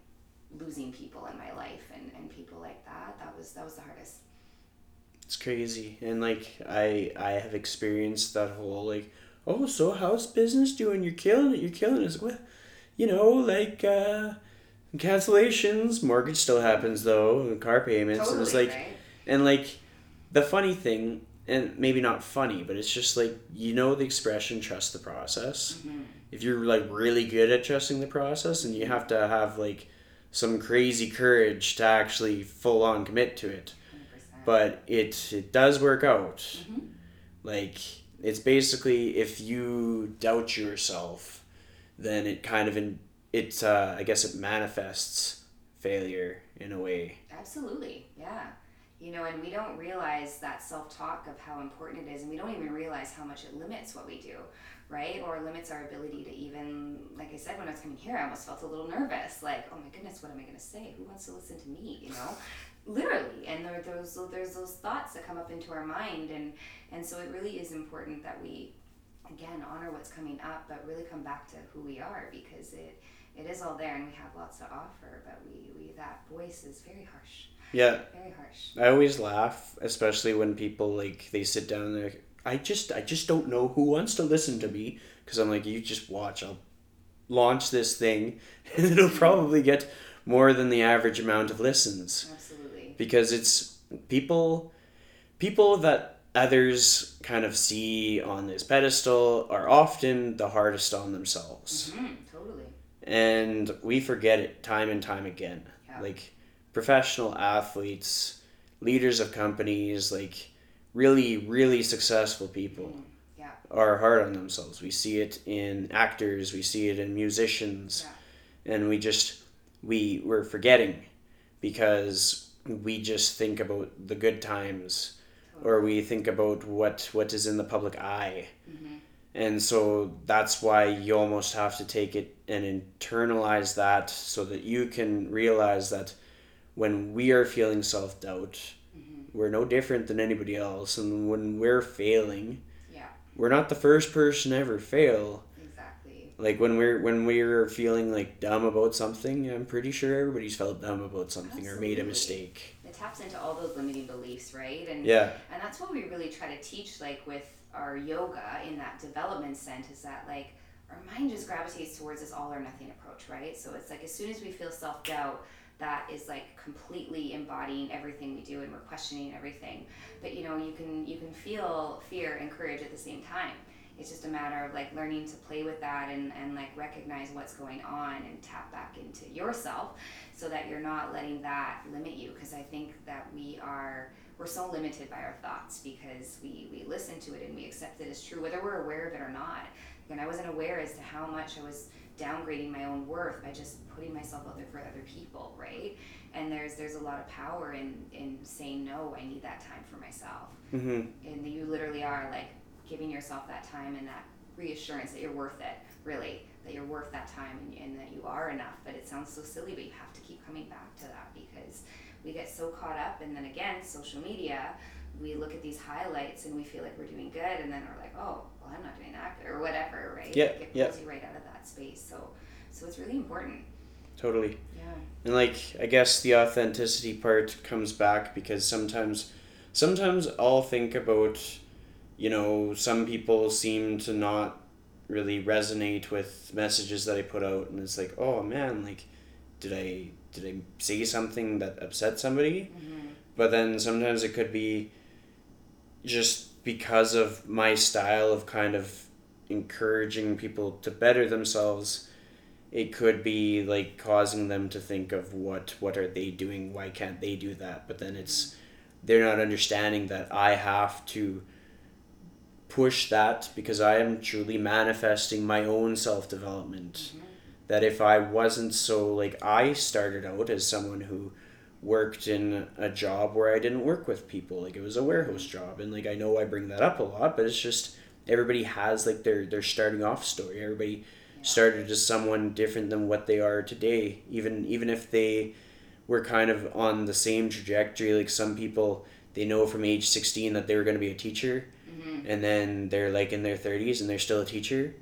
S2: losing people in my life and, and people like that, that was that was the hardest.
S1: It's crazy, and like I I have experienced that whole like oh so how's business doing? You're killing it. You're killing it. What, you know like. uh cancellations mortgage still happens though and car payments totally, and it's like right? and like the funny thing and maybe not funny, but it's just like you know the expression trust the process. Mm-hmm. If you're like really good at trusting the process, and you have to have like some crazy courage to actually full on commit to it. 100%. But it it does work out. Mm-hmm. Like it's basically if you doubt yourself, then it kind of in it uh, I guess it manifests failure in a way.
S2: Absolutely, yeah you know, and we don't realize that self talk of how important it is, and we don't even realize how much it limits what we do, right? Or limits our ability to even, like I said, when I was coming here, I almost felt a little nervous, like, oh my goodness, what am I going to say? Who wants to listen to me, you know? Literally, and there, there's there's those thoughts that come up into our mind, and and so it really is important that we, again, honor what's coming up, but really come back to who we are because it it is all there, and we have lots to offer, but we we that voice is very harsh
S1: yeah.
S2: Very harsh.
S1: I always laugh, especially when people like they sit down and they're I just I just don't know who wants to listen to me because I'm like you just watch I'll launch this thing and it'll probably get more than the average amount of listens.
S2: Absolutely.
S1: Because it's people people that others kind of see on this pedestal are often the hardest on themselves.
S2: Mm-hmm, totally.
S1: And we forget it time and time again. Yeah. Like professional athletes, leaders of companies, like really, really successful people
S2: mm, yeah.
S1: are hard on themselves. We see it in actors, we see it in musicians, yeah. and we just we we're forgetting because we just think about the good times totally. or we think about what what is in the public eye. Mm-hmm. And so that's why you almost have to take it and internalize that so that you can realize that when we are feeling self doubt, mm-hmm. we're no different than anybody else. And when we're failing,
S2: yeah.
S1: we're not the first person to ever fail.
S2: Exactly.
S1: Like when we're when we're feeling like dumb about something, I'm pretty sure everybody's felt dumb about something Absolutely. or made a mistake.
S2: It taps into all those limiting beliefs, right? And
S1: yeah.
S2: And that's what we really try to teach, like with our yoga in that development sense, is that like our mind just gravitates towards this all or nothing approach, right? So it's like as soon as we feel self doubt that is like completely embodying everything we do and we're questioning everything. But you know you can you can feel fear and courage at the same time. It's just a matter of like learning to play with that and, and like recognize what's going on and tap back into yourself so that you're not letting that limit you. Because i think that we are we're so limited by our thoughts because we, we listen to it and we accept it as true whether we're aware of it or not. And i wasn't aware as to how much i was downgrading my own worth by just putting myself out there for other people right and there's there's a lot of power in in saying no i need that time for myself
S1: mm-hmm.
S2: and you literally are like giving yourself that time and that reassurance that you're worth it, really, that you're worth that time and, and that you are enough. But it sounds so silly, but you have to keep coming back to that because we get so caught up. And then again, social media, we look at these highlights and we feel like we're doing good, and then we're like, oh, well, I'm not doing that good, or whatever, right?
S1: Yeah,
S2: like it
S1: yeah.
S2: pulls you right out of that space. So, so it's really important.
S1: Totally.
S2: Yeah.
S1: And like, I guess the authenticity part comes back because sometimes, sometimes I'll think about you know, some people seem to not really resonate with messages that I put out, and it's like, oh man, like, did I did I say something that upset somebody?
S2: Mm-hmm.
S1: But then sometimes it could be just because of my style of kind of encouraging people to better themselves it could be like causing them to think of what what are they doing why can't they do that but then it's they're not understanding that i have to push that because I am truly manifesting my own self development. Mm-hmm. That if I wasn't so like I started out as someone who worked in a job where I didn't work with people, like it was a warehouse job, and like I know I bring that up a lot, but it's just everybody has like their their starting off story. Everybody started as someone different than what they are today, even even if they were kind of on the same trajectory. Like some people, they know from age sixteen that they were going to be a teacher mm-hmm. and then they're like in their 30s and they're still a teacher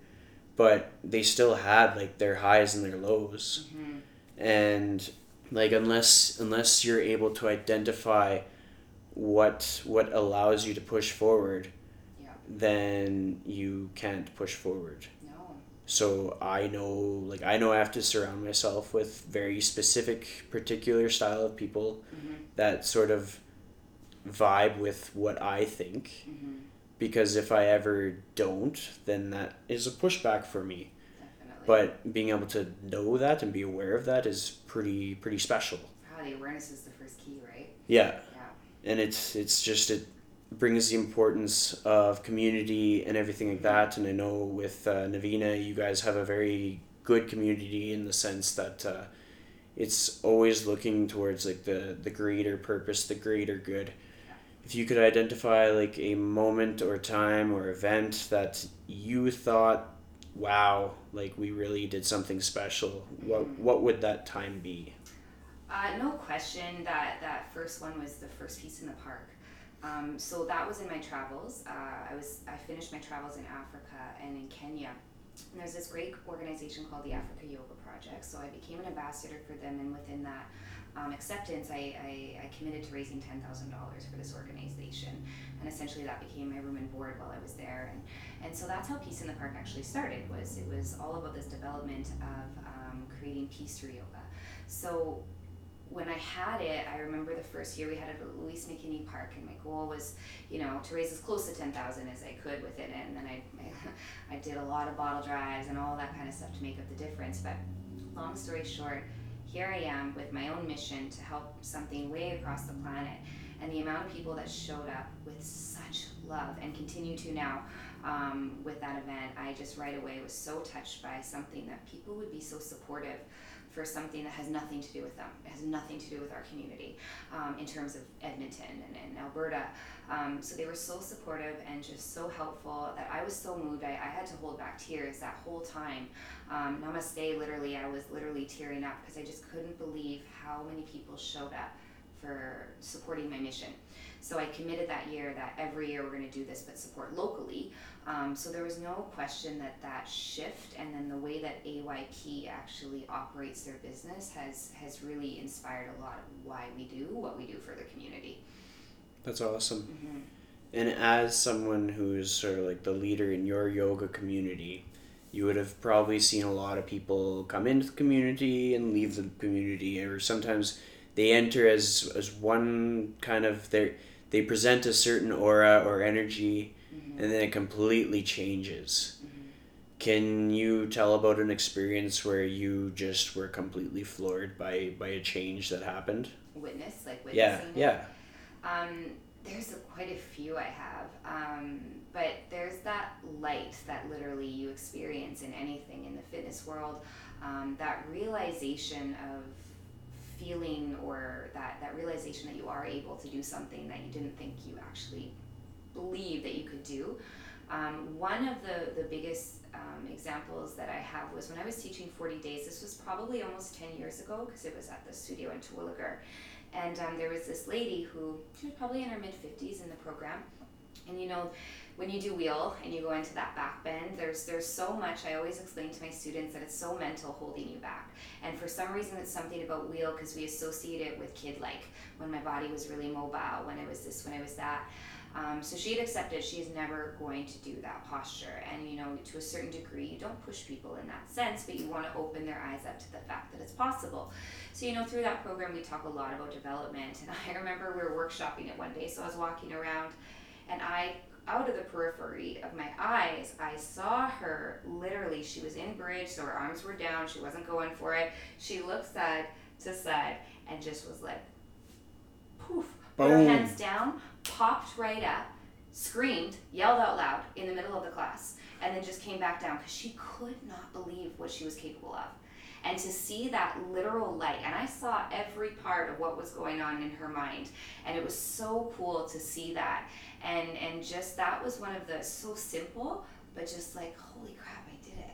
S1: but they still had like their highs and their lows mm-hmm. and like unless unless you're able to identify what what allows you to push forward
S2: yeah.
S1: then you can't push forward
S2: no.
S1: so i know like i know i have to surround myself with very specific particular style of people mm-hmm. that sort of vibe with what i think
S2: mm-hmm
S1: because if I ever don't, then that is a pushback for me. But being able to know that and be aware of that is pretty pretty special.
S2: Wow, the awareness is the first key, right?
S1: Yeah.
S2: Yeah.
S1: And it's it's just it brings the importance of community and everything like that. And I know with uh, Navina, you guys have a very good community in the sense that uh, it's always looking towards like the the greater purpose, the greater good if you could identify like a moment or time or event that you thought wow like we really did something special. What what would that time be?
S2: Uh, no question that that first one was the first Peace in the Park. Um, so that was in my travels. Uh, i was i finished my travels in africa and in kenya. And there's this great organization called the africa yoga project. So i became an ambassador for them and within that um, acceptance, I, I, I, committed to raising $10,000 for this organization. And essentially that became my room and board while I was there. And, and so that's how Peace in the Park actually started, was it was all about this development of um, creating peace through yoga. So when I had it, I remember the first year we had it at Louise McKinney Park, and my goal was, you know, to raise as close to ten thousand as I could within it. And then I, I, I did a lot of bottle drives and all that kind of stuff to make up the difference. But long story short, here I am with my own mission to help something way across the planet. And the amount of people that showed up with such love and continue to now um, with that event, I just right away was so touched by something that people would be so supportive for something that has nothing to do with them. It has nothing to do with our community um, in terms of Edmonton and, and Alberta. Um, so they were so supportive and just so helpful that I was so moved. I, I had to hold back tears that whole time. Um, namaste, literally, I was literally tearing up because I just couldn't believe how many people showed up for supporting my mission. So I committed that year that every year we're going to do this, but support locally. Um, so there was no question that that shift and then the way that AYP actually operates their business has has really inspired a lot of why we do what we do for the community.
S1: That's awesome.
S2: Mm-hmm.
S1: And as someone who's sort of like the leader in your yoga community, you would have probably seen a lot of people come into the community and leave the community, or sometimes they enter as as one kind of they they present a certain aura or energy and then it completely changes.
S2: Mm-hmm.
S1: Can you tell about an experience where you just were completely floored by by a change that happened?
S2: Witness, like witnessing
S1: Yeah,
S2: it.
S1: yeah.
S2: Um, there's a, quite a few I have, um, but there's that light that literally you experience in anything in the fitness world. Um, that realization of feeling or that, that realization that you are able to do something that you didn't think you actually believe that you could do. Um, one of the, the biggest um, examples that I have was when I was teaching 40 days. This was probably almost 10 years ago because it was at the studio in Terwilliger. And um, there was this lady who, she was probably in her mid 50s in the program. And you know, when you do wheel and you go into that back bend, there's there's so much. I always explain to my students that it's so mental holding you back. And for some reason, it's something about wheel because we associate it with kid like when my body was really mobile, when it was this, when it was that. Um, so she had accepted she's never going to do that posture. And you know, to a certain degree, you don't push people in that sense, but you want to open their eyes up to the fact that it's possible. So, you know, through that program, we talk a lot about development. And I remember we were workshopping it one day, so I was walking around and I out of the periphery of my eyes, I saw her literally. She was in bridge, so her arms were down. She wasn't going for it. She looked side to side and just was like, poof, put her hands down, popped right up, screamed, yelled out loud in the middle of the class, and then just came back down because she could not believe what she was capable of. And to see that literal light, and I saw every part of what was going on in her mind, and it was so cool to see that. And and just that was one of the so simple, but just like holy crap, I did it.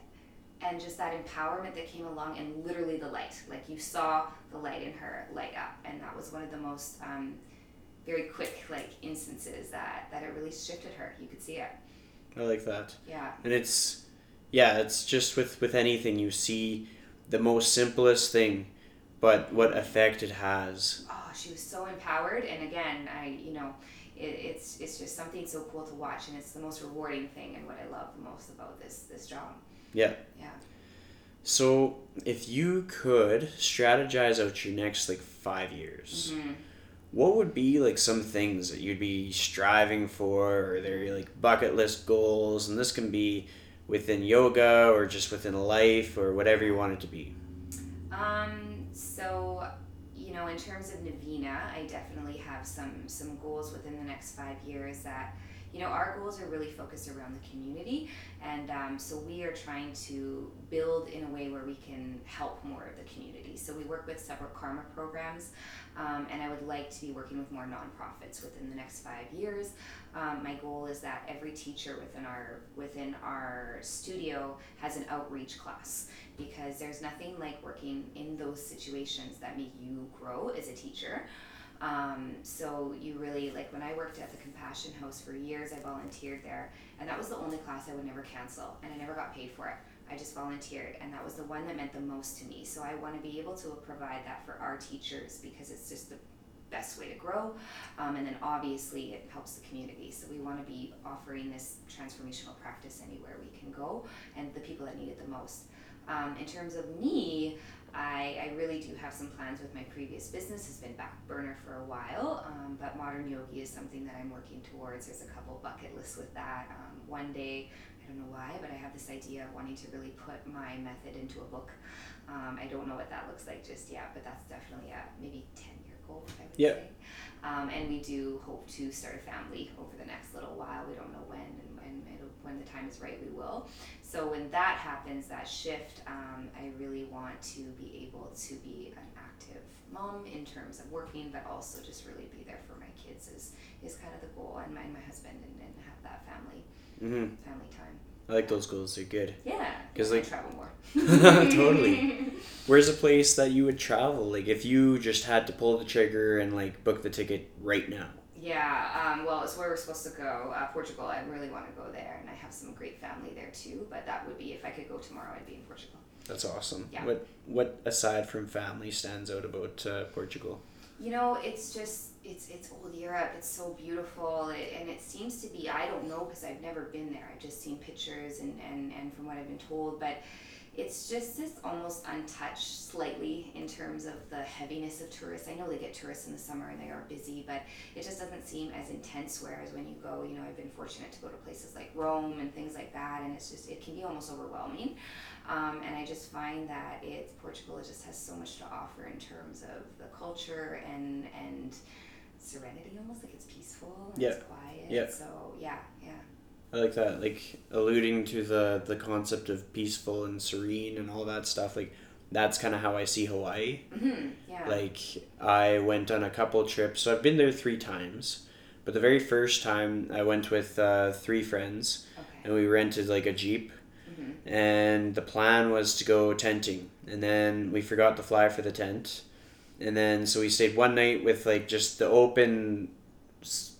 S2: And just that empowerment that came along, and literally the light, like you saw the light in her light up, and that was one of the most um, very quick like instances that that it really shifted her. You could see it.
S1: I like that.
S2: Yeah.
S1: And it's yeah, it's just with with anything you see the most simplest thing, but what effect it has.
S2: oh, she was so empowered. And again, I, you know, it, it's it's just something so cool to watch, and it's the most rewarding thing, and what I love the most about this this job.
S1: Yeah.
S2: Yeah.
S1: So if you could strategize out your next like five years,
S2: hmm
S1: what would be like some things that you'd be striving for or they're like bucket list goals and this can be within yoga or just within life or whatever you want it to be
S2: Um, so, know, in terms of Navina, I definitely have some some goals within the next five years that, you know, our goals are really focused around the community, and um, so we are trying to build in a way where we can help more of the community. So we work with several karma programs, um, and I would like to be working with more nonprofits within the next five years. Um, my goal is that every teacher within our within our studio has an outreach class because there's nothing like working in those situations that make you grow as a teacher. Um, so you really like when I worked at the Compassion House for years, I volunteered there, and that was the only class I would never cancel, and I never got paid for it. I just volunteered, and that was the one that meant the most to me. So I want to be able to provide that for our teachers because it's just the best way to grow. Um, and then obviously it helps the community. So we want to be offering this transformational practice anywhere we can go and the people that need it the most. Um, in terms of me, I, I, really do have some plans with my previous business. has been back burner for a while, um, but modern yogi is something that I'm working towards. There's a couple bucket lists with that. Um, one day, I don't know why, but I have this idea of wanting to really put my method into a book. Um, I don't know what that looks like just yet, but that's definitely a maybe 10 hope, I would
S1: yep.
S2: say. Um, and we do hope to start a family over the next little while. We don't know when, and when, when the time is right, we will. So when that happens, that shift, um, I really want to be able to be an active mom in terms of working, but also just really be there for my kids is, is kind of the goal, and my, my husband, and, and have that family
S1: mm-hmm.
S2: family time
S1: i like those goals they're good
S2: Yeah. Because
S1: like-
S2: travel more.
S1: Totally. where's a place that you would travel like if you just had to pull the trigger and like book the ticket right now
S2: Yeah, um, well, it's where we're supposed to go. Uh, Portugal, I really want to go there, and I have some great family there too. But that would be if I could go tomorrow, I'd be in Portugal.
S1: that's awesome
S2: Yeah.
S1: what what aside from family stands out about uh, portugal
S2: You know, it's just it's it's old Europe. It's so beautiful, it, and it seems to be. I don't know because I've never been there. I've just seen pictures and, and and from what I've been told, but it's just this almost untouched slightly in terms of the heaviness of tourists. I know they get tourists in the summer and they are busy, but it just doesn't seem as intense. Whereas when you go, you know, I've been fortunate to go to places like Rome and things like that, and it's just it can be almost overwhelming. Um, and I just find that it's Portugal just has so much to offer in terms of the culture and and serenity, almost like it's peaceful, and
S1: Yeah.
S2: it's quiet.
S1: Yeah.
S2: So yeah, yeah.
S1: I like that, like alluding to the the concept of peaceful and serene and all that stuff. Like that's kind of how I see Hawaii.
S2: hmm Yeah.
S1: Like I went on a couple trips, so I've been there three times. But the very first time I went with uh, three friends,
S2: okay.
S1: and we rented like a jeep,
S2: hmm
S1: and the plan was to go tenting, and then we forgot to fly for the tent, and then so we stayed one night with like just the open,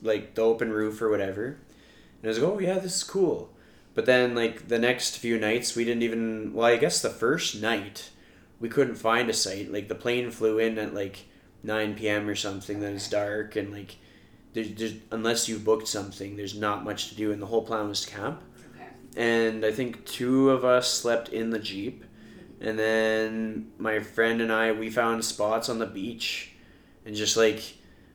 S1: like the open roof or whatever, and I was like, oh yeah, this is cool, but then like the next few nights we didn't even well I guess the first night, we couldn't find a site like the plane flew in at like nine p.m. or something then it's dark and like. There's, there's, unless you booked something, there's not much to do, and the whole plan was to camp
S2: Okay.
S1: and I think two of us slept in the jeep, and then my friend and I we found spots on the beach, and just like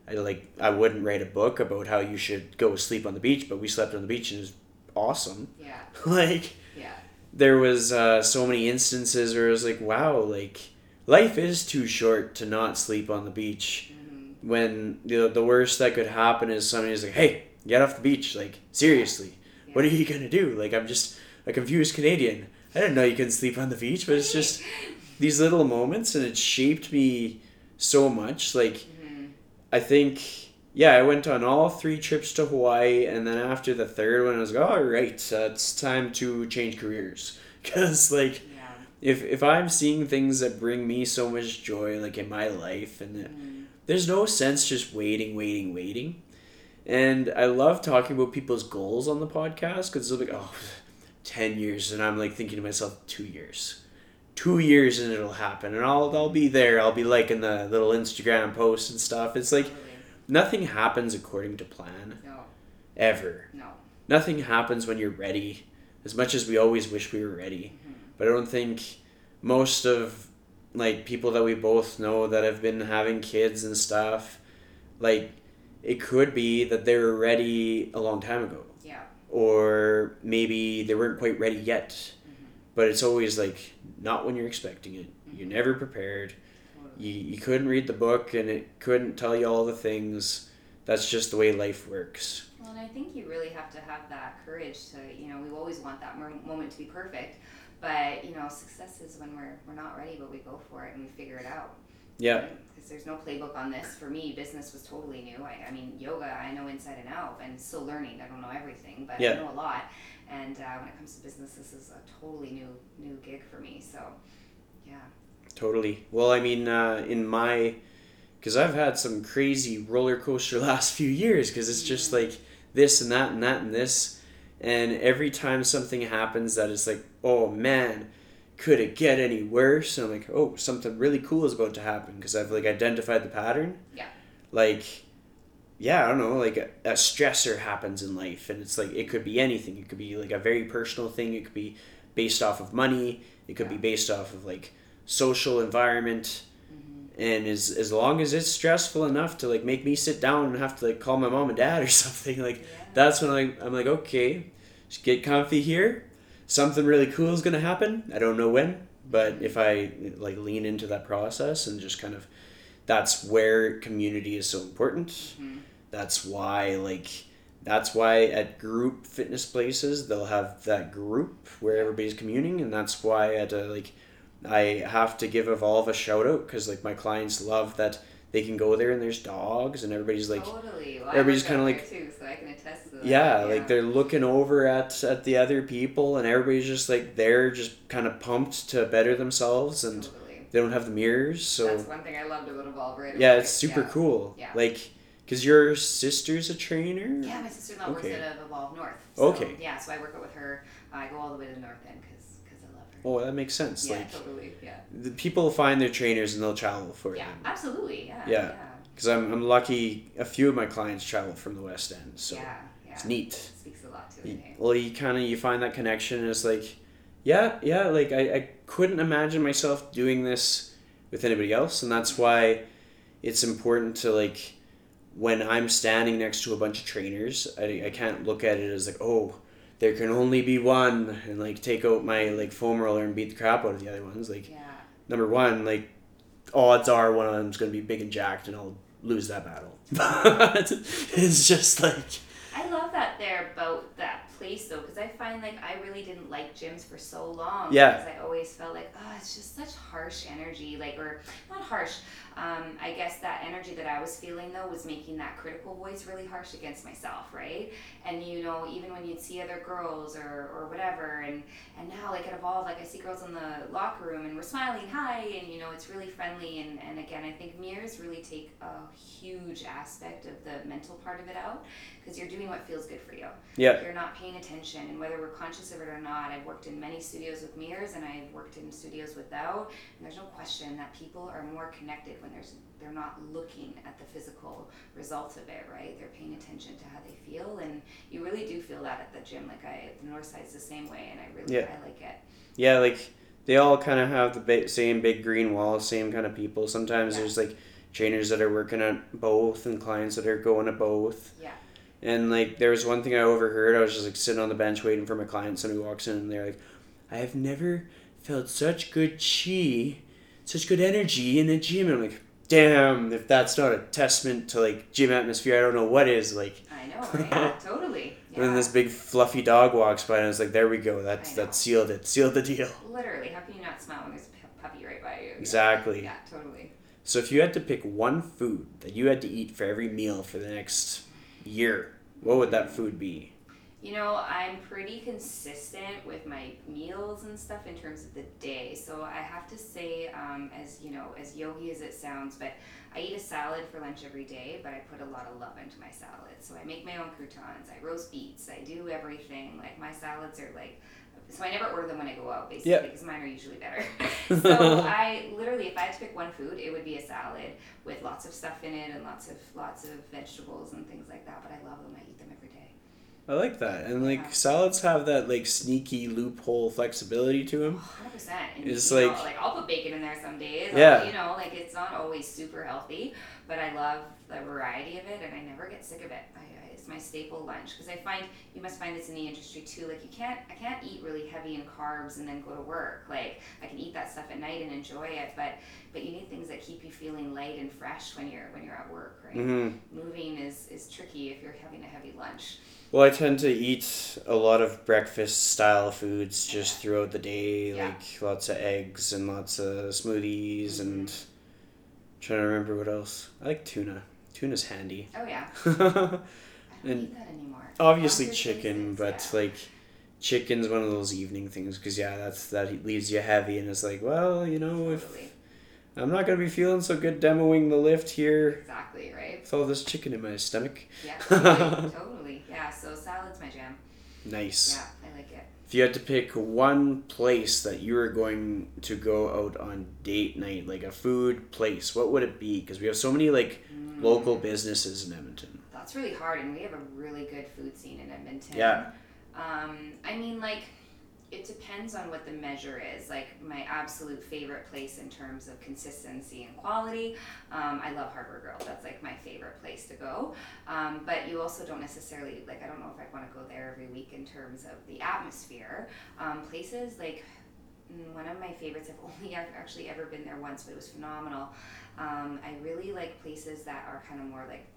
S1: I like I wouldn't write a book about how you should go sleep on the beach, but we slept on the beach and it was awesome.
S2: Yeah.
S1: like
S2: Yeah.
S1: there was uh, so many instances where it was like wow like life is too short to not sleep on the beach
S2: hmm
S1: when the, the worst that could happen is somebody's like hey get off the beach like seriously what are you gonna do? Like I'm just a confused Canadian. I didn't know you can sleep on the beach, but it's just these little moments, and it shaped me so much. Like
S2: hmm
S1: I think, yeah, I went on all three trips to Hawaii, and then after the third one, I was like, all right, uh, it's time to change careers, because like
S2: Yeah.
S1: if if I'm seeing things that bring me so much joy, like in my life, and
S2: Mhm.
S1: there's no sense just waiting, waiting, waiting. And I love talking about people's goals on the podcast because they're like, oh, 10 years. And I'm like thinking to myself, two years. Two years and it'll happen. And I'll, I'll be there. I'll be liking the little Instagram posts and stuff. It's like nothing happens according to plan,
S2: No.
S1: ever.
S2: No.
S1: Nothing happens when you're ready, as much as we always wish we were ready.
S2: Mhm.
S1: But I don't think most of like people that we both know that have been having kids and stuff, like it could be that they were ready a long time ago. Or maybe they weren't quite ready yet.
S2: Mhm.
S1: But it's always like not when you're expecting it. You're never prepared. You, you couldn't read the book and it couldn't tell you all the things. That's just the way life works.
S2: Well, and I think you really have to have that courage to, you know, we always want that moment to be perfect, but you know, success is when we're we're not ready, but we go for it and we figure it out.
S1: Yeah.
S2: Because there's no playbook on this. For me, business was totally new. I, I mean, yoga I know inside and out, and still learning. I don't know everything, but
S1: Yeah.
S2: I know a lot. And uh, when it comes to business, this is a totally new new gig for me. So, yeah.
S1: Totally. Well, I mean, uh, in my, because I've had some crazy roller coaster last few years. Because it's just like this and that and that and this, and every time something happens that is like, oh man, could it get any worse? And I'm like, oh, something really cool is about to happen because I've like identified the pattern.
S2: Yeah.
S1: Like, yeah, I don't know, like a, a stressor happens in life, and it's like it could be anything. It could be like a very personal thing. It could be based off of money. It could be based off of like social environment
S2: Mm-hmm.
S1: and as as long as it's stressful enough to like make me sit down and have to like call my mom and dad or something like
S2: Yeah.
S1: that's when I, i'm like okay just get comfy here something really cool is gonna happen. I don't know when but if i like lean into that process and just kind of that's where community is so important.
S2: Mhm.
S1: that's why like that's why at group fitness places they'll have that group where everybody's communing and that's why at a, like i have to give evolve a shout out because like my clients love that they can go there and there's dogs and everybody's like
S2: totally. Well,
S1: everybody's
S2: kind of
S1: like-
S2: too, so I can attest to that.
S1: yeah, like they're looking over at at the other people and everybody's just like they're just kind of pumped to better themselves and
S2: totally.
S1: they don't have the mirrors so
S2: That's one thing I loved about Evolve. Right
S1: yeah it's super
S2: yeah.
S1: cool
S2: Yeah.
S1: like because your sister's a trainer
S2: Yeah, my sister-in-law
S1: Okay.
S2: works at uh, Evolve North. So,
S1: Okay.
S2: Yeah, so I work out with her. I go all the way to the North End because I love her.
S1: Oh that makes sense
S2: yeah,
S1: like
S2: totally. Yeah.
S1: the people find their trainers and they'll travel for
S2: Yeah,
S1: them
S2: absolutely. Yeah.
S1: Yeah.
S2: Yeah.
S1: because I'm, I'm lucky a few of my clients travel from the west end so
S2: yeah. Yeah.
S1: it's neat it
S2: Speaks a lot to it.
S1: You-
S2: eh?
S1: well you kind of you find that connection and it's like Yeah, yeah. Like I, I couldn't imagine myself doing this with anybody else, and that's why it's important to like when I'm standing next to a bunch of trainers, I, I can't look at it as like, oh, there can only be one and like take out my like foam roller and beat the crap out of the other ones. Like
S2: Yeah.
S1: number one, like odds are one of them's gonna be big and jacked and I'll lose that battle. But it's just like
S2: I love that they're about though, because I find like I really didn't like gyms for so long.
S1: Yeah.
S2: Because I always felt like, oh, it's just such harsh energy, like or not harsh. Um, I guess that energy that I was feeling though was making that critical voice really harsh against myself, right? And you know, even when you'd see other girls or, or whatever, and and now like it evolved. Like I see girls in the locker room and we're smiling, hi, and you know it's really friendly. And and again, I think mirrors really take a huge aspect of the mental part of it out because you're doing what feels good for you.
S1: yeah.
S2: You're not paying attention, and whether we're conscious of it or not, I've worked in many studios with mirrors, and I've worked in studios without. And there's no question that people are more connected when there's they're not looking at the physical results of it, right? They're paying attention to how they feel, and you really do feel that at the gym. Like I, the North Side's the same way, and I really
S1: Yeah.
S2: I like it.
S1: Yeah, like they all kind of have the same big green wall, same kind of people. Sometimes
S2: Yeah.
S1: there's like trainers that are working at both and clients that are going to both.
S2: Yeah.
S1: And like there was one thing I overheard. I was just like sitting on the bench waiting for my client. Somebody walks in and they're like, "I have never felt such good chi, such good energy in a gym." And I'm like, "Damn! If that's not a testament to like gym atmosphere, I don't know what is." Like,
S2: I know, right? totally.
S1: and then this big fluffy dog walks by, and I was like, "There we go. That's that sealed it. Sealed the deal."
S2: Literally, how can you not smile when there's a puppy right by you?
S1: Exactly.
S2: Yeah, totally.
S1: So if you had to pick one food that you had to eat for every meal for the next year, what would that food be?
S2: You know, I'm pretty consistent with my meals and stuff in terms of the day. So I have to say, um, as you know, as yogi as it sounds, but I eat a salad for lunch every day, but I put a lot of love into my salad. So I make my own croutons, I roast beets, I do everything. Like my salads are like, so I never order them when I go out, basically,
S1: Yeah.
S2: because mine are usually better. so I literally, if I had to pick one food, it would be a salad with lots of stuff in it and lots of lots of vegetables and things like that. But I love them. I eat them every day.
S1: I like that. And like
S2: Yeah.
S1: salads have that like sneaky loophole flexibility to them.
S2: Oh, hundred percent.
S1: It's
S2: you know,
S1: like-
S2: like I'll put bacon in there some days.
S1: Yeah.
S2: I'll, you know, like it's not always super healthy, but I love the variety of it, and I never get sick of it. I, my staple lunch because I find you must find this in the industry too. Like you can't, I can't eat really heavy in carbs and then go to work. Like I can eat that stuff at night and enjoy it, but but you need things that keep you feeling light and fresh when you're when you're at work, right?
S1: hmm
S2: Moving is is tricky if you're having a heavy lunch.
S1: Well, I tend to eat a lot of breakfast style foods just throughout the day,
S2: Yeah.
S1: like lots of eggs and lots of smoothies and trying to remember what else. I like tuna. Tuna's handy.
S2: Oh yeah,
S1: And
S2: that anymore.
S1: Obviously chicken, but
S2: yeah.
S1: like chicken's one of those evening things because yeah, that's that leaves you heavy and it's like, well, you know, if I'm not gonna be feeling so good demoing the lift here
S2: Exactly, right?
S1: with all this chicken in my stomach.
S2: Yeah, totally, totally. Yeah, so salad's my jam.
S1: Nice.
S2: Yeah, I like it.
S1: If you had to pick one place that you were going to go out on date night, like a food place, what would it be? Because we have so many like
S2: Mm.
S1: local businesses in Edmonton.
S2: That's really hard, and we have a really good food scene in Edmonton.
S1: Yeah.
S2: Um, I mean, like, it depends on what the measure is. Like, my absolute favorite place in terms of consistency and quality, um, I love Harbor Grill. That's like my favorite place to go. Um, but you also don't necessarily, like, I don't know if I'd want to go there every week in terms of the atmosphere. Um, places like, mm, one of my favorites, I've only actually ever been there once, but it was phenomenal. Um, I really like places that are kind of more like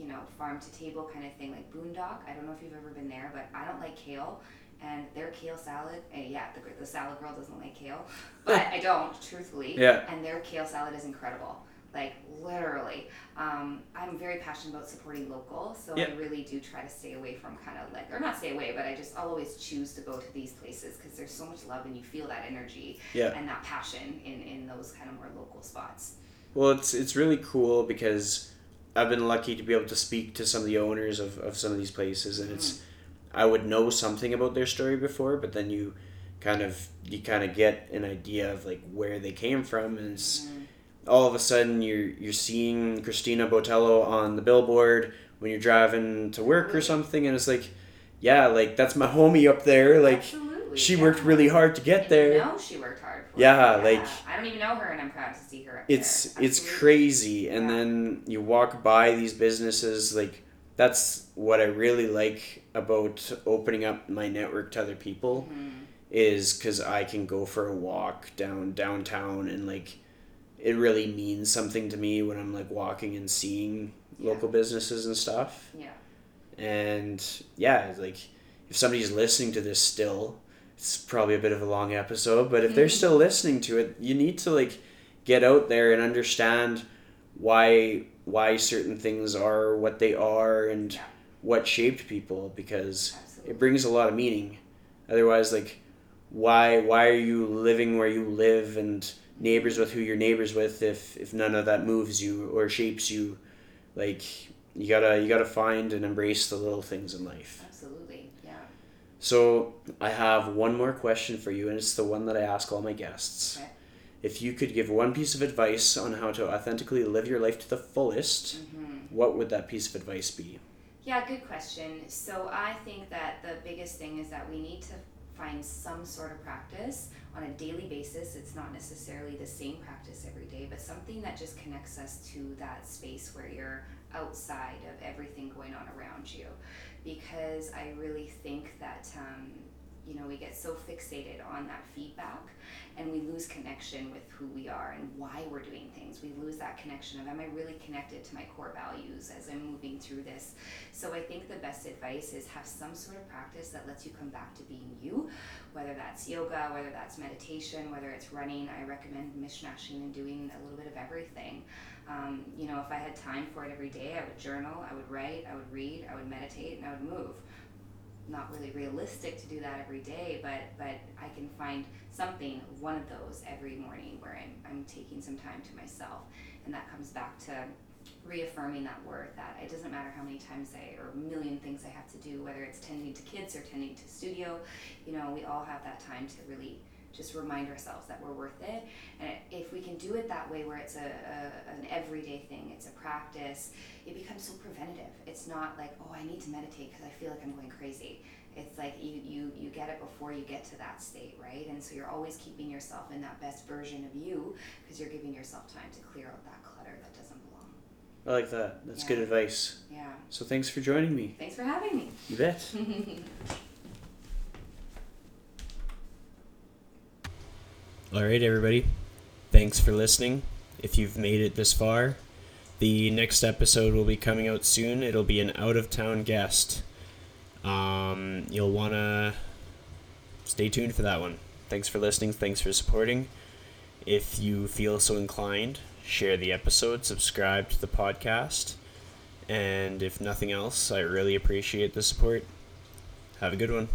S2: you know, farm to table kind of thing, like Boondock. I don't know if you've ever been there, but I don't like kale. And their kale salad, eh, yeah, the, the salad girl doesn't like kale, but I don't, truthfully.
S1: Yeah.
S2: And their kale salad is incredible. Like, literally. Um, I'm very passionate about supporting local, so
S1: Yeah.
S2: I really do try to stay away from kind of like, or not stay away, but I just, I'll always choose to go to these places because there's so much love and you feel that energy
S1: Yeah.
S2: and that passion in, in those kind of more local spots.
S1: Well, it's it's really cool because I've been lucky to be able to speak to some of the owners of, of some of these places, and it's mm-hmm. I would know something about their story before, but then you kind of you kind of get an idea of like where they came from, and it's mm-hmm. all of a sudden you're you're seeing Christina Botello on the billboard when you're driving to work or something, and it's like, yeah, like that's my homie up there, like.
S2: Absolutely. Absolutely.
S1: she
S2: yeah.
S1: worked really hard to get
S2: And
S1: there.
S2: You know she worked hard
S1: Yeah,
S2: it.
S1: like-
S2: I don't even know her, and I'm proud to see her.
S1: It's it's crazy and
S2: Yeah.
S1: then you walk by these businesses like that's what i really like about opening up my network to other people
S2: Mhm.
S1: is because i can go for a walk down downtown and like it really means something to me when i'm like walking and seeing
S2: Yeah.
S1: local businesses and stuff
S2: Yeah.
S1: and yeah like if somebody's listening to this still it's probably a bit of a long episode but if they're
S2: Mhm.
S1: still listening to it you need to like get out there and understand why why certain things are what they are and what shaped people because
S2: Absolutely.
S1: it brings a lot of meaning otherwise like why why are you living where you live and neighbors with who you're neighbors with if if none of that moves you or shapes you like you gotta you gotta find and embrace the little things in life. So i have one more question for you and it's the one that i ask all my guests
S2: Okay.
S1: if you could give one piece of advice on how to authentically live your life to the fullest
S2: hmm
S1: what would that piece of advice be
S2: Yeah, good question. So I think that the biggest thing is that we need to find some sort of practice on a daily basis. It's not necessarily the same practice every day, but something that just connects us to that space where you're outside of everything going on around you. Because I really think that, um, you know, we get so fixated on that feedback and we lose connection with who we are and why we're doing things. We lose that connection of, am I really connected to my core values as I'm moving through this? So I think the best advice is have some sort of practice that lets you come back to being you, whether that's yoga, whether that's meditation, whether it's running. I recommend mishmashing and doing a little bit of everything. Um, you know, if I had time for it every day, I would journal, I would write, I would read, I would meditate, and I would move. Not really realistic to do that every day, but but I can find something, one of those every morning where I'm, I'm taking some time to myself, and that comes back to reaffirming that worth that it doesn't matter how many times I or a million things I have to do, whether it's tending to kids or tending to studio, you know, we all have that time to really just remind ourselves that we're worth it. And if we can do it that way, where it's a, a an everyday thing, it's a practice, it becomes so preventative. It's not like, oh, I need to meditate because I feel like I'm going crazy. It's like you, you you get it before you get to that state, right? And so you're always keeping yourself in that best version of you because you're giving yourself time to clear out that clutter that doesn't belong.
S1: i like that that's good advice
S2: Yeah.
S1: so thanks for joining me
S2: Thanks for having me.
S1: you bet All right, everybody. Thanks for listening. If you've made it this far, the next episode will be coming out soon. It'll be an out of town guest. Um, you'll want to stay tuned for that one. Thanks for listening. Thanks for supporting. If you feel so inclined, share the episode, subscribe to the podcast. And if nothing else, I really appreciate the support. Have a good one.